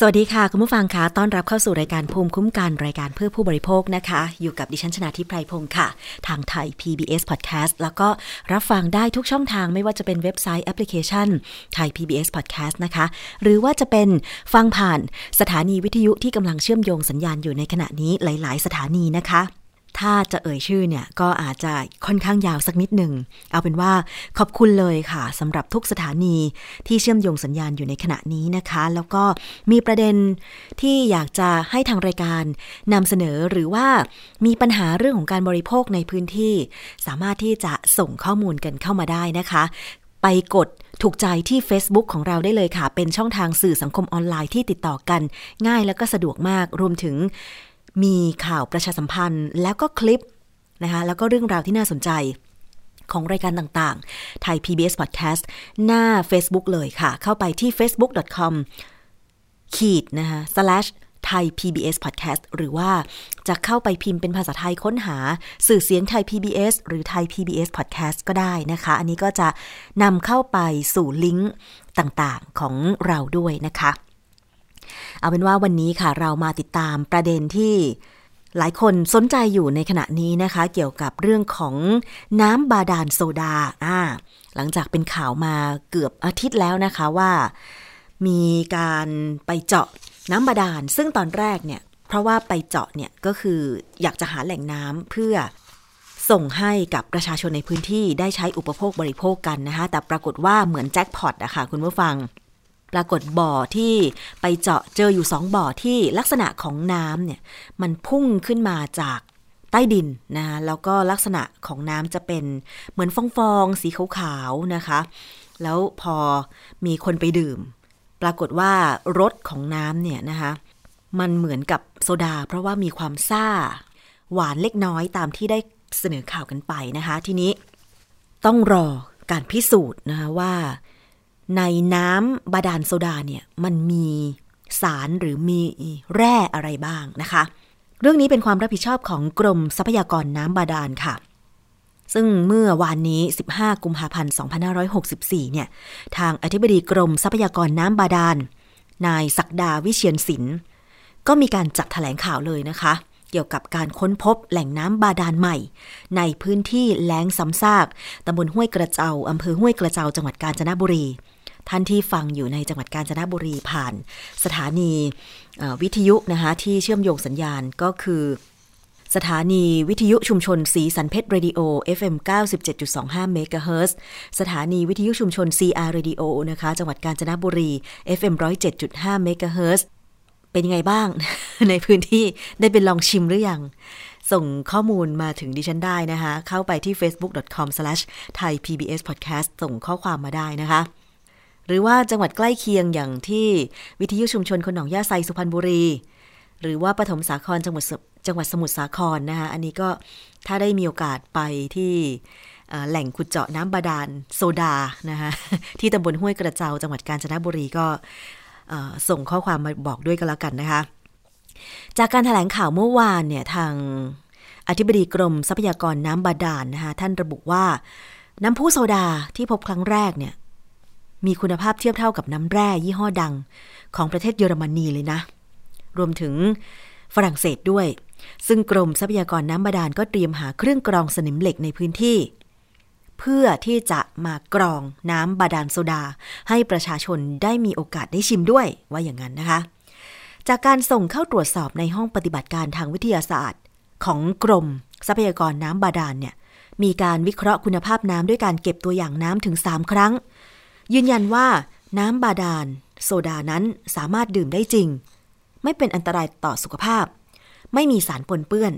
สวัสดีค่ะ คุณผู้ฟังคะต้อนรับเข้าสู่รายการภูมิคุ้มกันรายการเพื่อผู้บริโภคนะคะ อยู่กับดิฉันชนะทิพไพรพงศ์ค่ะ ทางไทย PBS Podcast แล้วก็รับฟังได้ทุกช่องทางไม่ว่าจะเป็นเว็บไซต์แอปพลิเคชันไทย PBS Podcast นะคะ หรือว่าจะเป็นฟังผ่านสถานีวิทยุที่กำลังเชื่อมโยงสัญญาณอยู่ในขณะนี้หลาย ๆ สถานีนะคะ ถ้าจะเอ่ยชื่อเนี่ยก็อาจจะค่อนข้างยาวสักนิดหนึ่ง เอาเป็นว่าขอบคุณเลยค่ะสำหรับทุกสถานีที่เชื่อมโยงสัญญาณอยู่ในขณะนี้นะคะ แล้วก็มีประเด็นที่อยากจะให้ทางรายการนำเสนอหรือว่ามีปัญหาเรื่องของการบริโภคในพื้นที่ สามารถที่จะส่งข้อมูลกันเข้ามาได้นะคะ ไปกดถูกใจที่ Facebook ของเราได้เลยค่ะ เป็นช่องทางสื่อสังคมออนไลน์ที่ติดต่อกัน ง่ายแล้วก็สะดวกมาก รวมถึง มีข่าวประชาสัมพันธ์ แล้วก็คลิปนะคะแล้วก็เรื่องราวที่น่าสนใจของรายการต่างๆ ไทย PBS Podcast หน้า Facebook เลยค่ะ เข้าไปที่ facebook.com ขีดนะคะ slash ไทย PBS Podcast หรือว่าจะเข้าไปพิมพ์เป็นภาษาไทยค้นหา สื่อเสียงไทย PBS หรือไทย PBS Podcast ก็ได้นะคะ อันนี้ก็จะนำเข้าไปสู่ลิงก์ต่างๆของเราด้วยนะคะ เอาเป็นว่าวันนี้ค่ะเรามาติดตามประเด็นที่หลายคนสนใจอยู่ในขณะนี้นะคะ เกี่ยวกับเรื่องของน้ำบาดาลโซดาอ่าหลังจากเป็นข่าวมาเกือบอาทิตย์แล้วนะคะว่า มีการไปเจาะน้ำบาดาล ซึ่งตอนแรกเนี่ย เพราะว่าไปเจาะเนี่ยก็คืออยากจะหาแหล่งน้ำเพื่อส่งให้กับประชาชนในพื้นที่ได้ใช้อุปโภคบริโภคกันนะคะ แต่ปรากฏว่าเหมือนแจ็คพอตอะค่ะคุณผู้ฟัง ปรากฏบ่อที่ไปเจาะเจออยู่สองบ่อที่ลักษณะของน้ำเนี่ยมันพุ่งขึ้นมาจากใต้ดินนะคะแล้วก็ลักษณะของน้ำจะเป็นเหมือนฟองๆสีขาวๆนะคะ แล้วพอมีคนไปดื่ม ปรากฏว่ารสของน้ำเนี่ยนะคะ มันเหมือนกับโซดา เพราะว่ามีความซ่า หวานเล็กน้อยตามที่ได้เสนอข่าวกันไปนะคะ ทีนี้ต้องรอการพิสูจน์นะคะว่า ในน้ำบาดาลโซดาเนี่ยมันมีสารหรือมีแร่อะไรบ้างนะคะ เรื่องนี้เป็นความรับผิดชอบของกรมทรัพยากรน้ำบาดาลค่ะ ซึ่งเมื่อวานนี้ 15 กุมภาพันธ์ 2564 เนี่ย ทางอธิบดีกรมทรัพยากรน้ำบาดาล นายศักดาวิเชียนศิลป์ก็มีการจัดแถลงข่าวเลยนะคะ เกี่ยวกับการค้นพบแหล่งน้ำบาดาลใหม่ ในพื้นที่แล้งซ้ำซากตำบลห้วยกระเจ้าอำเภอห้วยกระเจ้าจังหวัดกาญจนบุรี ท่านที่ฟังอยู่ในจังหวัดกาญจนบุรีผ่าน สถานีวิทยุนะคะที่เชื่อมโยงสัญญาณก็คือ สถานีวิทยุชุมชนสีสันเพชรเรดิโอ FM 97.25เมกะเฮิรตซ์สถานีวิทยุชุมชน CR Radio นะคะจังหวัดกาญจนบุรี FM 107.5เมกะเฮิรตซ์เป็นยังไงบ้าง ในพื้นที่ได้เป็นลองชิมหรือยังส่งข้อมูลมาถึงดิฉันได้นะคะ เข้าไปที่ facebook.com/thaipbspodcast ส่งข้อความมาได้นะคะ หรือว่าจังหวัดใกล้เคียงอย่างที่วิทยุชุมชนคนหนองยาไซสุพรรณบุรี หรือว่าปฐมสาครจังหวัดจังหวัดสมุทรสาครนะคะอันนี้ก็ถ้าได้มีโอกาสไปที่แหล่งขุดเจาะน้ำบาดาลโซดานะคะที่ตำบลห้วยกระเจ้าจังหวัดกาญจนบุรีก็ส่งข้อความมาบอกด้วยกันแล้วกันนะคะ จากการถแถลงข่าวเมื่อวานเนี่ยทางอธิบดีกรมทรัพยากรน้ำบาดาลนนะคะท่านระบุว่าน้ำพุโซดาที่พบครั้งแรกเนี่ย มีคุณภาพเทียบเท่ากับน้ำแร่ยี่ห้อดังของประเทศเยอรมนีเลยนะ รวมถึงฝรั่งเศสด้วย ซึ่งกรมทรัพยากรน้ำบาดาลก็เตรียมหาเครื่องกรองสนิมเหล็กในพื้นที่ เพื่อที่จะมากรองน้ำบาดาลโซดา ให้ประชาชนได้มีโอกาสได้ชิมด้วยว่าอย่างนั้นนะคะ จากการส่งเข้าตรวจสอบในห้องปฏิบัติการทางวิทยาศาสตร์ ของกรมทรัพยากรน้ำบาดาลเนี่ยมีการวิเคราะห์คุณภาพน้ำด้วยการเก็บตัวอย่างน้ำถึง 3 ครั้ง ยืนยันว่าน้ำบาดาล โซดานั้นสามารถดื่มได้จริง ไม่เป็นอันตรายต่อสุขภาพ ไม่มีสารปนเปื้อน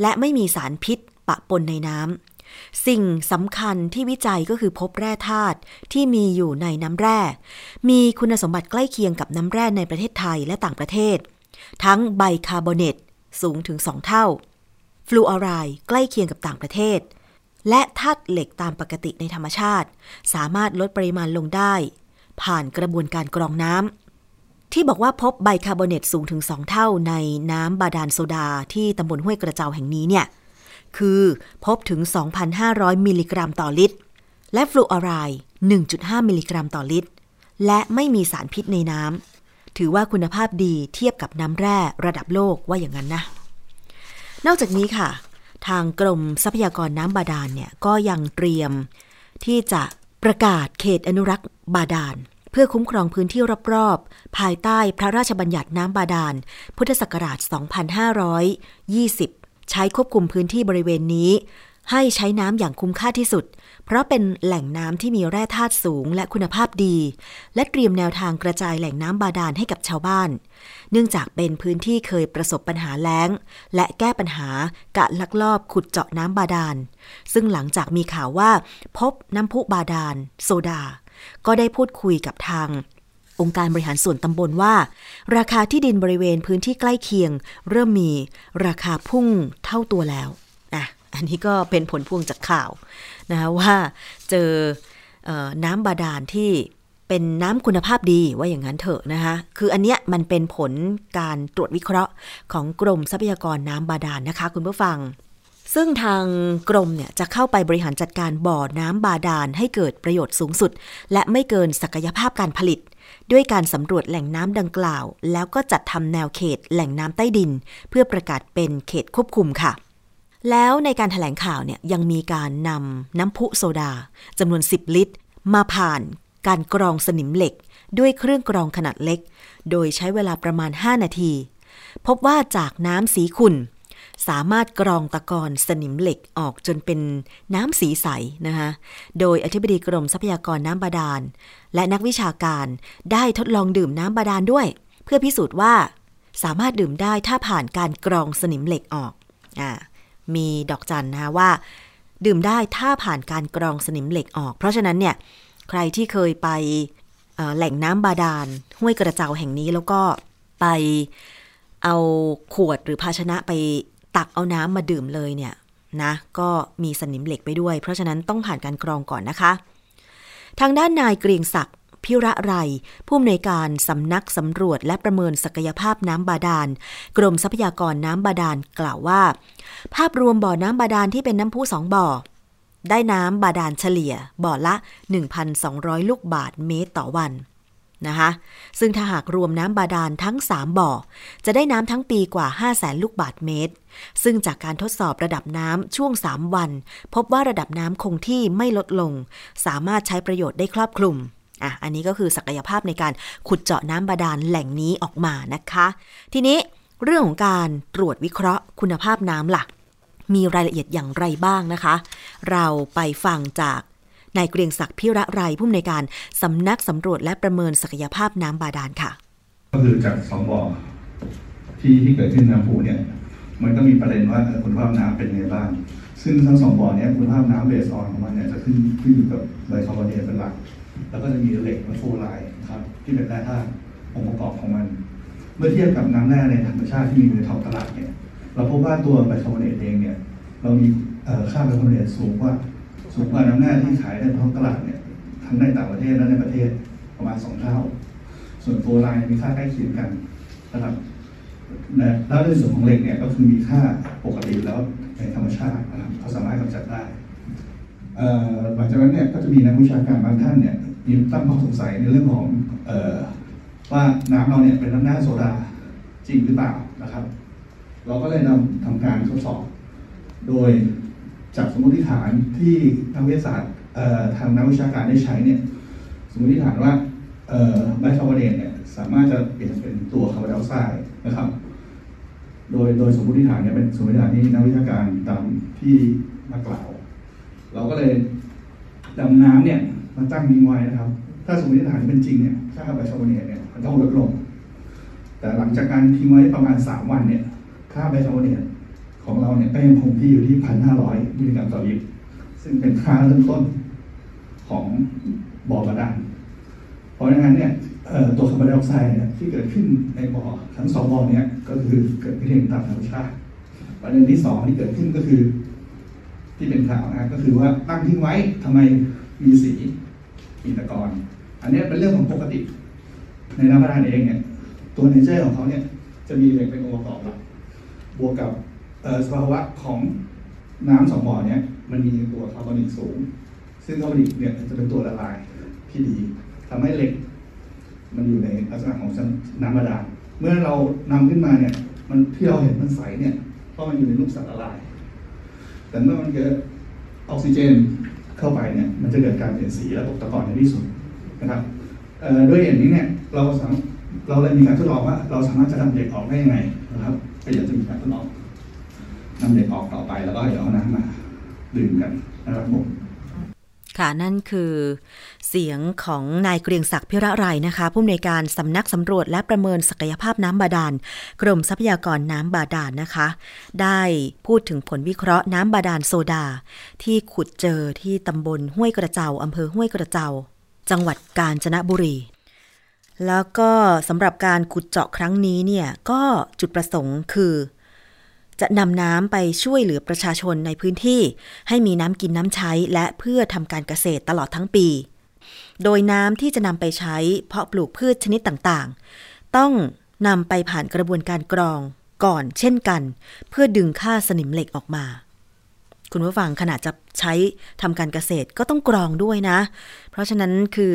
และไม่มีสารพิษปะปนในน้ำสิ่งสำคัญที่วิจัยก็คือพบแร่ธาตุที่มีอยู่ในน้ำแร่ มีคุณสมบัติใกล้เคียงกับน้ำแร่ในประเทศไทยและต่างประเทศ ทั้งไบคาร์บอเนตสูงถึง2เท่าฟลูออไรด์ใกล้เคียงกับต่างประเทศ และธาตุเหล็กตามปกติในธรรมชาติ สามารถลดปริมาณลงได้ ผ่านกระบวนการกรองน้ำที่บอกว่าพบไบคาร์บอเนตสูงถึง 2 เท่าในน้ำบาดาลโซดาที่ตำบลห้วยกระเจ้าแห่งนี้เนี่ย คือพบถึง 2,500 มิลลิกรัมต่อลิตร และฟลูออไรด์1.5 มิลลิกรัมต่อลิตร และไม่มีสารพิษในน้ำถือว่าคุณภาพดีเทียบกับน้ำแร่ระดับโลกว่าอย่างนั้นนะ นอกจากนี้ค่ะ ทางกรมทรัพยากรน้ำบาดาลเนี่ยก็ยังเตรียมที่จะประกาศเขตอนุรักษ์บาดาล เพื่อคุ้มครองพื้นที่รอบๆ ภายใต้พระราชบัญญัติน้ำบาดาล พุทธศักราช 2520 ใช้ควบคุมพื้นที่บริเวณนี้ ให้ใช้น้ำอย่างคุ้มค่าที่สุด เพราะเป็นแหล่งน้ำที่มีแร่ธาตุสูงและคุณภาพดี และเตรียมแนวทางกระจายแหล่งน้ำบาดาลให้กับชาวบ้าน เนื่องจากเป็นพื้นที่เคยประสบปัญหาแล้ง และแก้ปัญหาการลักลอบขุดเจาะน้ำบาดาล ซึ่งหลังจากมีข่าวว่า พบน้ำพุบาดาล โซดา ก็ได้พูดคุยกับทางองค์การบริหารส่วนตำบลว่า ราคาที่ดินบริเวณพื้นที่ใกล้เคียง เริ่มมีราคาพุ่งเท่าตัวแล้ว อันนี้ก็เป็นผลพวงจากข่าวนะคะว่าเจอออน้ำบาดาลที่เป็นน้ำคุณภาพดีว่าอย่างนั้นเถอะนะคะ คืออันเนี้ยมันเป็นผลการตรวจวิเคราะห์ของกรมทรัพยากรน้ำบาดาลนะคะ คุณผู้ฟัง ซึ่งทางกรมเนี่ยจะเข้าไปบริหารจัดการบ่อน้ำบาดาลให้เกิดประโยชน์สูงสุด และไม่เกินศักยภาพการผลิต ด้วยการสำรวจแหล่งน้ำดังกล่าว แล้วก็จัดทำแนวเขตแหล่งน้ำใต้ดิน เพื่อประกาศเป็นเขตควบคุมค่ะ แล้วในการถแถลงข่าวเนี่ยยังมีการนำน้ำพุโซดาจำนวน 10 ลิตร มาผ่านการกรองสนิมเหล็ก ด้วยเครื่องกรองขนาดเล็ก โดยใช้เวลาประมาณ 5 นาที พบว่าจากน้ำสีขุ่นสามารถกรองตะกอนสนิมเหล็กออกจนเป็นน้ำสีใสนะคะโดยอธิบดีกรมทรัพยากรน้ำบาดาล และนักวิชาการได้ทดลองดื่มน้ำบาดาลด้วย เพื่อพิสูจน์ว่า สามารถดื่มได้ถ้าผ่านการกรองสนิมเหล็กออกอ่า มีดอกจันนะคะว่า ดื่มได้ถ้าผ่านการกรองสนิมเหล็กออก เพราะฉะนั้นเนี่ยใครที่เคยไปแหล่งน้ำบาดาลห้วยกระเจ้าแห่งนี้แล้วก็ไปเอาขวดหรือภาชนะไปตักเอาน้ำมาดื่มเลยเนี่ยนะก็มีสนิมเหล็กไปด้วย เพราะฉะนั้นต้องผ่านการกรองก่อนนะคะ ทางด้านนายเกรียงศักดิ์ พิระไรผู้อำนวยการสำนักสำรวจและประเมินศักยภาพน้ำบาดาล กรมทรัพยากรน้ำบาดาลกล่าวว่า ภาพรวมบ่อน้ำบาดาลที่เป็นน้ำพุสองบ่อ ได้น้ำบาดาลเฉลี่ยบ่อละ 1,200 ลูกบาทเมตรต่อวันนะคะซึ่งถ้าหากรวมน้ำบาดาลทั้ง 3 บ่อ จะได้น้ำทั้งปีกว่า 5 0 0แสนลูกบาทเมตร ซึ่งจากการทดสอบระดับน้ำช่วง 3 วัน พบว่าระดับน้ำคงที่ไม่ลดลง สามารถใช้ประโยชน์ได้ครอบคลุม อะ อันนี้ก็คือศักยภาพในการขุดเจาะน้ำบาดาลแหล่งนี้ออกมานะคะ ทีนี้เรื่องของการตรวจวิเคราะห์คุณภาพน้ำล่ะ มีรายละเอียดอย่างไรบ้างนะคะ เราไปฟังจากนายเกรียงศักดิ์พิระไรผู้อำนวยการสำนักสำรวจและประเมินศักยภาพน้ำบาดาลค่ะ ก็คือจากสองบ่อที่ที่เกิดขึ้นในน้ำพุเนี่ยมันก็มีประเด็นว่าคุณภาพน้ำเป็นไงบ้างซึ่งทั้งสองบ่อเนี้คุณภาพน้ำเบสออนของมันเนี่ยจะขึ้นขึ้นอยู่กับไบคาร์บอเนตเป็นหลัก แล้วก็จะมีเหล็กและฟลูออไรด์ครับที่เป็นแร่ธาตุองค์ประกอบของมัน เมื่อเทียบกับน้ำแร่ในธรรมชาติที่มีอยู่ในท้องตลาดเนี่ยเราพบว่าตัวไบคาร์บอเนตเองเนี่ยเรามีค่าไบคาร์บอเนตสูงกว่าสูงกว่าน้ำแร่ที่ขายในท้องตลาดเนี่ยทั้งในต่างประเทศและในประเทศประมาณสองเท่า ส่วนฟลูออไรด์มีค่าใกล้เคียงกันนะครับแล้วในส่วนของเหล็กเนี่ยก็คือมีค่าปกติแล้วในธรรมชาตินะครับเขาสามารถกำจัดได้อ่อหลังจากนั้นเนี่ยก็จะมีนักวิชาการบางท่านเนี่ย มีตั้งข้อสงสัยในเรื่องของออว่าน้ำเราเนี่ยเป็นน้ำหน้าโซดาจริงหรือเปล่านะครับ เราก็เลยนำทำการทดสอบ โดยจากสมมติฐานที่นักวิทยาศาสตร์ทางนักวิชาการได้ใช้เนี่ยสมมติฐานว่าไบคาร์บอเนตเนี่ยสามารถจะเปลี่ยนเป็นตัวคาร์บอนไดออกไซด์นะครับ โดยโดยสมมติฐานเนี่ยเป็นสมมติฐานที่นักวิชาการตามที่มากล่าว เราก็เลยดำน้ำเนี่ย มาตั้งทิ้ไว้นะครับ ถ้าสมมติฐานเป็นจริงเนี่ยค่าไบคาร์บอเนตเนี่ยมันต้องลดลง แต่หลังจากการทิ้งไว้ประมาณ 3 วันเนี่ย ค่าไบคาร์บอเนตของเราเนี่ยก็ยังคงที่อยู่ที่1,500มิลลิกรัมต่อลิตรซึ่งเป็นค่าเริ่มต้นของบ่อบาดาลเพราะฉะนั้นเนี่ยตัวคาร์บอนไดออกไซด์เนี่ยที่เกิดขึ้นในบ่อทั้งสองบ่อเนี่ยก็คือเกิดขึ้นเองตามธรรมชาติประเด็นที่สองที่เกิดขึ้นก็คือ ที่เป็นข่าวนะก็คือว่าตั้งทิ้งไว้ทำไมมีสี มีตะกอนอันนี้เป็นเรื่องของปกติ ในน้ำบาดาลเองเนี่ยตัว nature ของเขาเนี่ยจะมีเหล็กเป็นองค์ประกอบหลักบวกกับสภาวะของน้ำสองบ่อเนี่ยมันมีตัวคาร์บอนิกสูง ซึ่งคาร์บอนิกเนี่ยจะเป็นตัวละลายที่ดีทำให้เหล็ก มันอยู่ในลักษณะของน้ำบาดาลเมื่อเรานำขึ้นมาเนี่ย มันที่เราเห็นมันใสเนี่ยเพราะมันอยู่ในรูปสัตว์ละลาย แต่เมื่อมันเกิดออกซิเจน เข้าไปเนี่ยมันจะเกิดการเปลี่ยนสีและตกตะกอนในที่สุดนะครับด้วยเหตุนี้เนี่ยเราสามเราเลยมีการทดลองว่า เราสามารถจะนำเด็กออกได้ยังไงนะครับก็อยากจะมีการทดลองนำเด็กออกต่อไปแล้วก็เดี๋ยวเอาน้ำมาดื่มกันนะครับผม ค่ะนั่นคือเสียงของนายเกรียงศักดิ์พิระไรนะคะ ผู้อำนวยการสำนักสำรวจและประเมินศักยภาพน้ำบาดาล กรมทรัพยากรน้ำบาดาลนะคะ ได้พูดถึงผลวิเคราะห์น้ำบาดาลโซดา ที่ขุดเจอที่ตำบลห้วยกระเจ้าอำเภอห้วยกระเจ้าจังหวัดกาญจนบุรี แล้วก็สำหรับการขุดเจาะครั้งนี้เนี่ยก็จุดประสงค์คือ จะนำน้ำไปช่วยเหลือประชาชนในพื้นที่ ให้มีน้ำกินน้ำใช้และเพื่อทำการเกษตรตลอดทั้งปี โดยน้ำที่จะนำไปใช้เพาะปลูกพืชชนิดต่างๆ ต้องนำไปผ่านกระบวนการกรองก่อนเช่นกัน เพื่อดึงค่าสนิมเหล็กออกมา คุณผู้ฟังขณะจะใช้ทำการเกษตรก็ต้องกรองด้วยนะ เพราะฉะนั้นคือ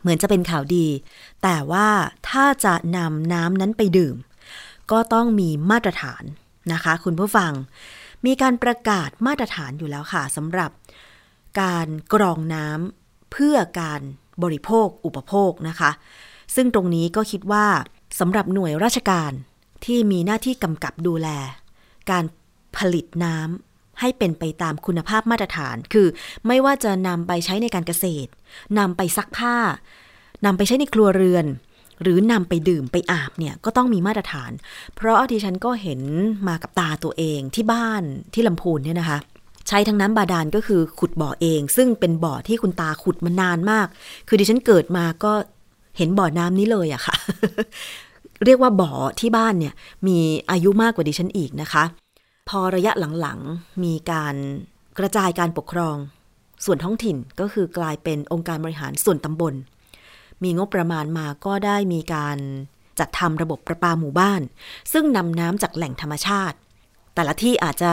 เหมือนจะเป็นข่าวดี แต่ว่าถ้าจะนำน้ำนั้นไปดื่ม ก็ต้องมีมาตรฐานนะคะ คุณผู้ฟัง มีการประกาศมาตรฐานอยู่แล้วค่ะสำหรับการกรองน้ำเพื่อการบริโภคอุปโภคนะคะ ซึ่งตรงนี้ก็คิดว่าสำหรับหน่วยราชการที่มีหน้าที่กำกับดูแล การผลิตน้ำให้เป็นไปตามคุณภาพมาตรฐาน คือไม่ว่าจะนำไปใช้ในการเกษตรนำไปซักผ้านำไปใช้ในครัวเรือน หรือนำไปดื่มไปอาบเนี่ยก็ต้องมีมาตรฐาน เพราะที่ฉันก็เห็นมากับตาตัวเองที่บ้านที่ลำพูนเนี่ยนะคะใช้ทั้งน้ำบาดาลก็คือขุดบ่อเอง ซึ่งเป็นบ่อที่คุณตาขุดมานานมาก คือดิฉันเกิดมาก็เห็นบ่อน้ำนี้เลยอะค่ะ เรียกว่าบ่อที่บ้านเนี่ยมีอายุมากกว่าดิฉันอีกนะคะ พอระยะหลังๆมีการกระจายการปกครอง ส่วนท้องถิ่นก็คือกลายเป็นองค์การบริหารส่วนตำบล มีงบประมาณมาก็ได้มีการจัดทำระบบประปาหมู่บ้าน ซึ่งนำน้ำจากแหล่งธรรมชาติ แต่ละที่อาจจะ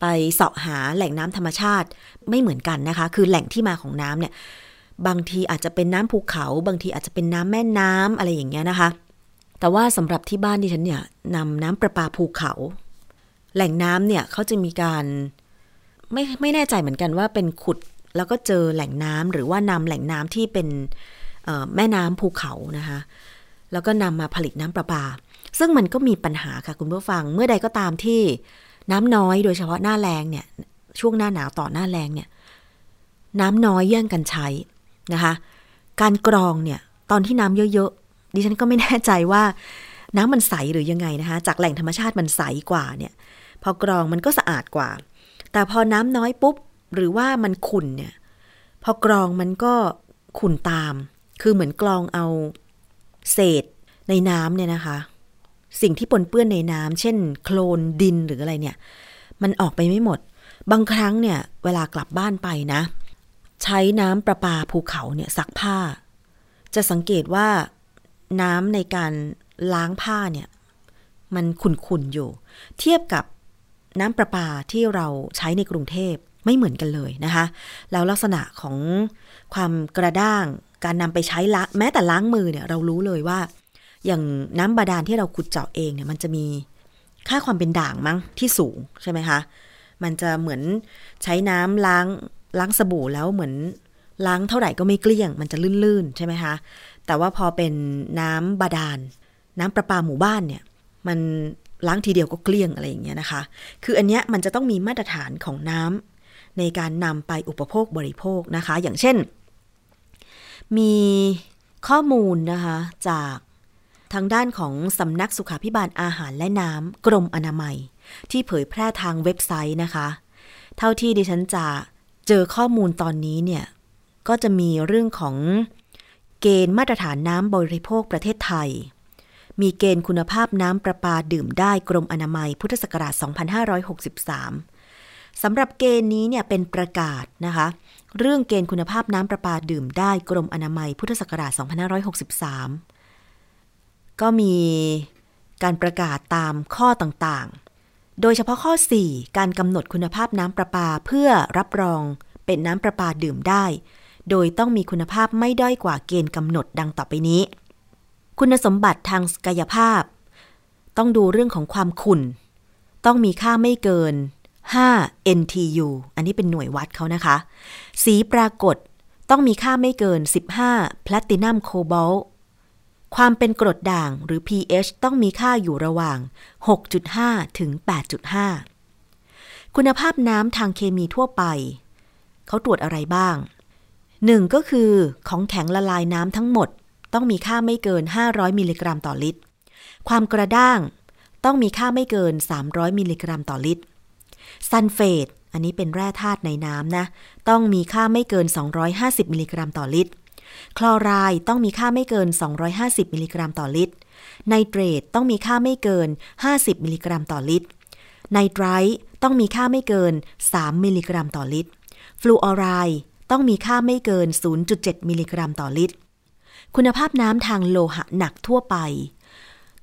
ไปเสาะหาแหล่งน้ำธรรมชาติไม่เหมือนกันนะคะ คือแหล่งที่มาของน้ำเนี่ยบางทีอาจจะเป็นน้ำภูเขา บางทีอาจจะเป็นน้ำแม่น้ำอะไรอย่างเงี้ยนะคะ แต่ว่าสำหรับที่บ้านดิฉันเนี่ยนำน้ำประปาภูเขา แหล่งน้ำเนี่ยเขาจะมีการไม่ไม่แน่ใจเหมือนกันว่าเป็นขุดแล้วก็เจอแหล่งน้ำหรือว่านำแหล่งน้ำที่เป็น แม่น้ำภูเขานะคะ แล้วก็นำมาผลิตน้ำประปา ซึ่งมันก็มีปัญหาค่ะคุณผู้ฟัง เมื่อใดก็ตามที่น้ำน้อยโดยเฉพาะหน้าแรงเนี่ย ช่วงหน้าหนาวต่อหน้าแรงเนี่ย น้ำน้อยแย่งกันใช้นะคะ การกรองเนี่ย ตอนที่น้ำเยอะๆ ดิฉันก็ไม่แน่ใจว่าน้ำมันใสหรือยังไงนะคะ จากแหล่งธรรมชาติมันใสกว่าเนี่ย พอกรองมันก็สะอาดกว่า แต่พอน้ำน้อยปุ๊บ หรือว่ามันขุ่นเนี่ย พอกรองมันก็ขุ่นตาม คือเหมือนกรองเอาเศษในน้ำเนี่ยนะคะ สิ่งที่ปนเปื้อนในน้ำเช่น โคลนดินหรืออะไรเนี่ย มันออกไปไม่หมด บางครั้งเนี่ยเวลากลับบ้านไปนะ ใช้น้ำประปาภูเขาเนี่ยซักผ้า จะสังเกตว่าน้ำในการล้างผ้าเนี่ย มันขุ่นๆอยู่ เทียบกับน้ำประปาที่เราใช้ในกรุงเทพไม่เหมือนกันเลยนะคะ แล้วลักษณะของความกระด้าง การนำไปใช้ละแม้แต่ล้างมือเนี่ยเรารู้เลยว่า อย่างน้ำบาดาลที่เราขุดเจาะเองเนี่ยมันจะมีค่าความเป็นด่างมั้งที่สูงใช่ไหมคะมันจะเหมือนใช้น้ำล้างล้างสบู่แล้วเหมือนล้างเท่าไหร่ก็ไม่เกลี้ยง มันจะลื่นๆใช่ไหมคะแต่ว่าพอเป็นน้ำบาดาล น้ำประปาหมู่บ้านเนี่ยมันล้างทีเดียวก็เกลี้ยงอะไรอย่างเงี้ยนะคะ คืออันเนี้ยมันจะต้องมีมาตรฐานของน้ำในการนำไปอุปโภคบริโภคนะคะ อย่างเช่น มีข้อมูลนะคะจากทางด้านของสำนักสุขาพิบาลอาหารและน้ำกรมอนามัย ที่เผยแพร่ทางเว็บไซต์นะคะ เท่าที่ดิฉันจะเจอข้อมูลตอนนี้เนี่ย ก็จะมีเรื่องของเกณฑ์มาตรฐานน้ำบริโภคประเทศไทย มีเกณฑ์คุณภาพน้ำประปาดื่มได้กรมอนามัย พุทธศักราช 2563สำหรับเกณฑ์นี้เนี่ยเป็นประกาศนะคะ เรื่องเกณฑ์คุณภาพน้ำประปาดื่มได้กรมอนามัยพุทธศักราช 2563 ก็มีการประกาศตามข้อต่างๆ โดยเฉพาะข้อ 4 การกำหนดคุณภาพน้ำประปาเพื่อรับรองเป็นน้ำประปาดื่มได้ โดยต้องมีคุณภาพไม่ด้อยกว่าเกณฑ์กำหนดดังต่อไปนี้ คุณสมบัติทางกายภาพ ต้องดูเรื่องของความขุ่น ต้องมีค่าไม่เกิน 5 NTU อันนี้เป็นหน่วยวัดเขานะคะ สีปรากฏต้องมีค่าไม่เกิน 15 แพลตินัมโคบอลความเป็นกรดด่างหรือ pH ต้องมีค่าอยู่ระหว่าง 6.5 ถึง 8.5 คุณภาพน้ำทางเคมีทั่วไป เขาตรวจอะไรบ้างหนึ่งก็คือของแข็งละลายน้ำทั้งหมด ต้องมีค่าไม่เกิน 500 มิลลิกรัมต่อลิตร ความกระด้างต้องมีค่าไม่เกิน 300 มิลลิกรัมต่อลิตร ซัลเฟต อันนี้เป็นแร่ธาตุในน้ำนะ ต้องมีค่าไม่เกิน 250 มิลลิกรัมต่อลิตร คลอไรด์ต้องมีค่าไม่เกิน 250 มิลลิกรัมต่อลิตร ไนเตรตต้องมีค่าไม่เกิน 50 มิลลิกรัมต่อลิตร ไนไตรท์ต้องมีค่าไม่เกิน 3 มิลลิกรัมต่อลิตร ฟลูออไรด์ต้องมีค่าไม่เกิน 0.7 มิลลิกรัมต่อลิตร คุณภาพน้ำทางโลหะหนักทั่วไป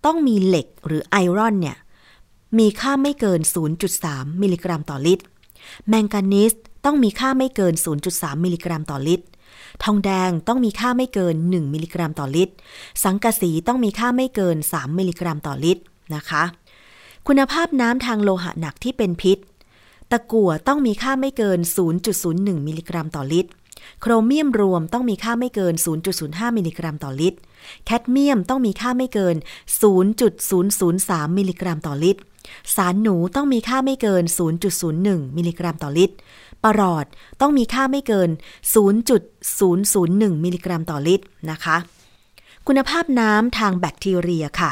ต้องมีเหล็กหรือ iron เนี่ย มีค่าไม่เกิน 0.3 มิลลิกรัมต่อลิตร แมงกานีสต้องมีค่าไม่เกิน 0.3 มิลลิกรัมต่อลิตร ทองแดงต้องมีค่าไม่เกิน 1 มิลลิกรัมต่อลิตร สังกะสีต้องมีค่าไม่เกิน 3 มิลลิกรัมต่อลิตรนะคะ คุณภาพน้ำทางโลหะหนักที่เป็นพิษ ตะกั่วต้องมีค่าไม่เกิน 0.01 มิลลิกรัมต่อลิตร โครเมียมรวมต้องมีค่าไม่เกิน 0.05 มิลลิกรัมต่อลิตร แคดเมียมต้องมีค่าไม่เกิน 0.003 มิลลิกรัมต่อลิตร สารหนูต้องมีค่าไม่เกิน 0.01 มิลลิกรัมต่อลิตรปรอทต้องมีค่าไม่เกิน 0.001 มิลลิกรัมต่อลิตรนะคะ คุณภาพน้ำทางแบคทีเรียค่ะ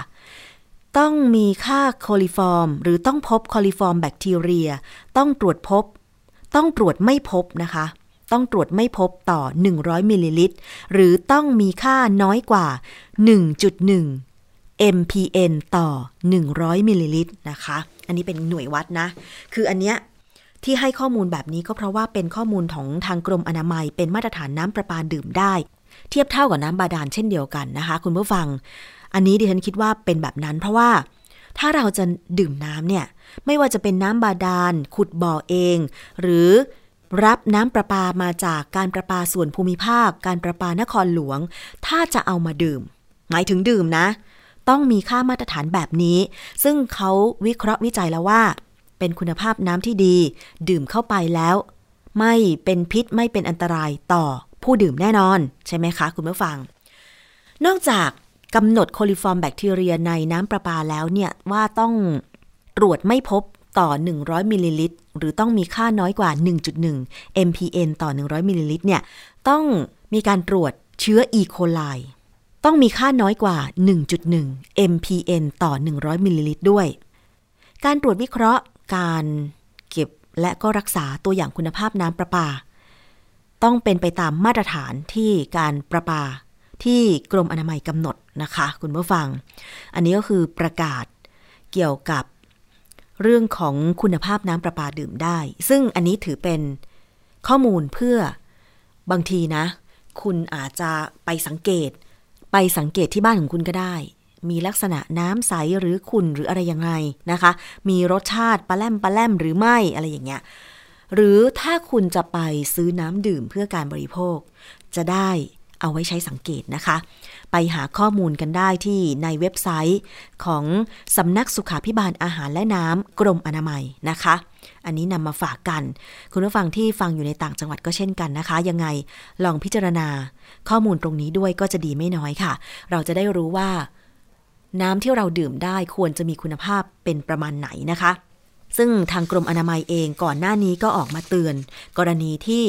ต้องมีค่าโคลิฟอร์ม หรือต้องพบโคลิฟอร์มแบคทีเรีย ต้องตรวจพบ ต้องตรวจไม่พบนะคะ ต้องตรวจไม่พบต่อ 100 มิลลิลิตร หรือต้องมีค่าน้อยกว่า 1.1 mpn ต่อ 100 มิลลิลิตรนะคะ อันนี้เป็นหน่วยวัดนะ คืออันเนี้ยที่ให้ข้อมูลแบบนี้ก็เพราะว่าเป็นข้อมูลของทางกรมอนามัย เป็นมาตรฐานน้ำประปาดื่มได้ เทียบเท่ากับน้ำบาดาลเช่นเดียวกันนะคะ คุณผู้ฟัง อันนี้ดิฉันคิดว่าเป็นแบบนั้น เพราะว่าถ้าเราจะดื่มน้ำเนี่ย ไม่ว่าจะเป็นน้ำบาดาล ขุดบ่อเอง หรือ รับน้ำประปามาจากการประปาส่วนภูมิภาค การประปานครหลวง ถ้าจะเอามาดื่ม หมายถึงดื่มนะ ต้องมีค่ามาตรฐานแบบนี้ ซึ่งเขาวิเคราะห์วิจัยแล้วว่า เป็นคุณภาพน้ำที่ดี ดื่มเข้าไปแล้ว ไม่เป็นพิษไม่เป็นอันตรายต่อผู้ดื่มแน่นอน ใช่ไหมคะ คุณผู้ฟัง นอกจากกำหนดโคลิฟอร์มแบคทีเรียในน้ำประปาแล้วเนี่ยว่าต้องตรวจไม่พบ ต่อ 100มิลลิลิตรหรือต้องมีค่าน้อยกว่า 1.1 mpn ต่อ 100มิลลิลิตรเนี่ยต้องมีการตรวจเชื้ออีโคไลต้องมีค่าน้อยกว่า 1.1 mpn ต่อ 100มิลลิลิตรด้วย การตรวจวิเคราะห์การเก็บและก็รักษาตัวอย่างคุณภาพน้ำประปา ต้องเป็นไปตามมาตรฐานที่การประปาที่กรมอนามัยกำหนดนะคะ คุณผู้ฟัง อันนี้ก็คือประกาศเกี่ยวกับ เรื่องของคุณภาพน้ำประปาดื่มได้ ซึ่งอันนี้ถือเป็นข้อมูลเพื่อบางทีนะ คุณอาจจะไปสังเกต ไปสังเกตที่บ้านของคุณก็ได้ มีลักษณะน้ำใสหรือขุ่นหรืออะไรยังไงนะคะ มีรสชาติปลาแลมปลาแลมหรือไม่อะไรอย่างเงี้ยหรือถ้าคุณจะไปซื้อน้ำดื่มเพื่อการบริโภค จะได้เอาไว้ใช้สังเกตนะคะ ไปหาข้อมูลกันได้ที่ในเว็บไซต์ของสำนักสุขาพิบาลอาหารและน้ำกรมอนามัยนะคะ อันนี้นำมาฝากกัน คุณผู้ฟังที่ฟังอยู่ในต่างจังหวัดก็เช่นกันนะคะ ยังไงลองพิจารณา ข้อมูลตรงนี้ด้วยก็จะดีไม่น้อยค่ะ เราจะได้รู้ว่า น้ำที่เราดื่มได้ควรจะมีคุณภาพเป็นประมาณไหนนะคะซึ่งทางกรมอนามัยเองก่อนหน้านี้ก็ออกมาเตือน กรณีที่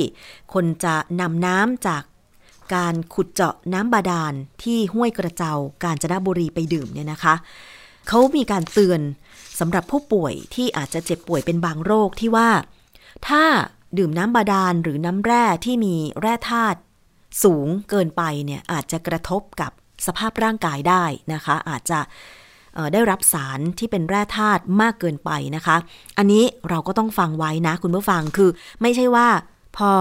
คนจะนำน้ำจาก การขุดเจาะน้ำบาดาลที่ห้วยกระเจากาญจนบุรีไปดื่มเนี่ยนะคะเขามีการเตือนสำหรับผู้ป่วยที่อาจจะเจ็บป่วยเป็นบางโรคที่ว่า ถ้าดื่มน้ำบาดาลหรือน้ำแร่ที่มีแร่ธาตุสูงเกินไปเนี่ยอาจจะกระทบกับสภาพร่างกายได้นะคะ อาจจะได้รับสารที่เป็นแร่ธาตุมากเกินไปนะคะ อันนี้เราก็ต้องฟังไว้นะคุณผู้ฟังคือไม่ใช่ว่า พอ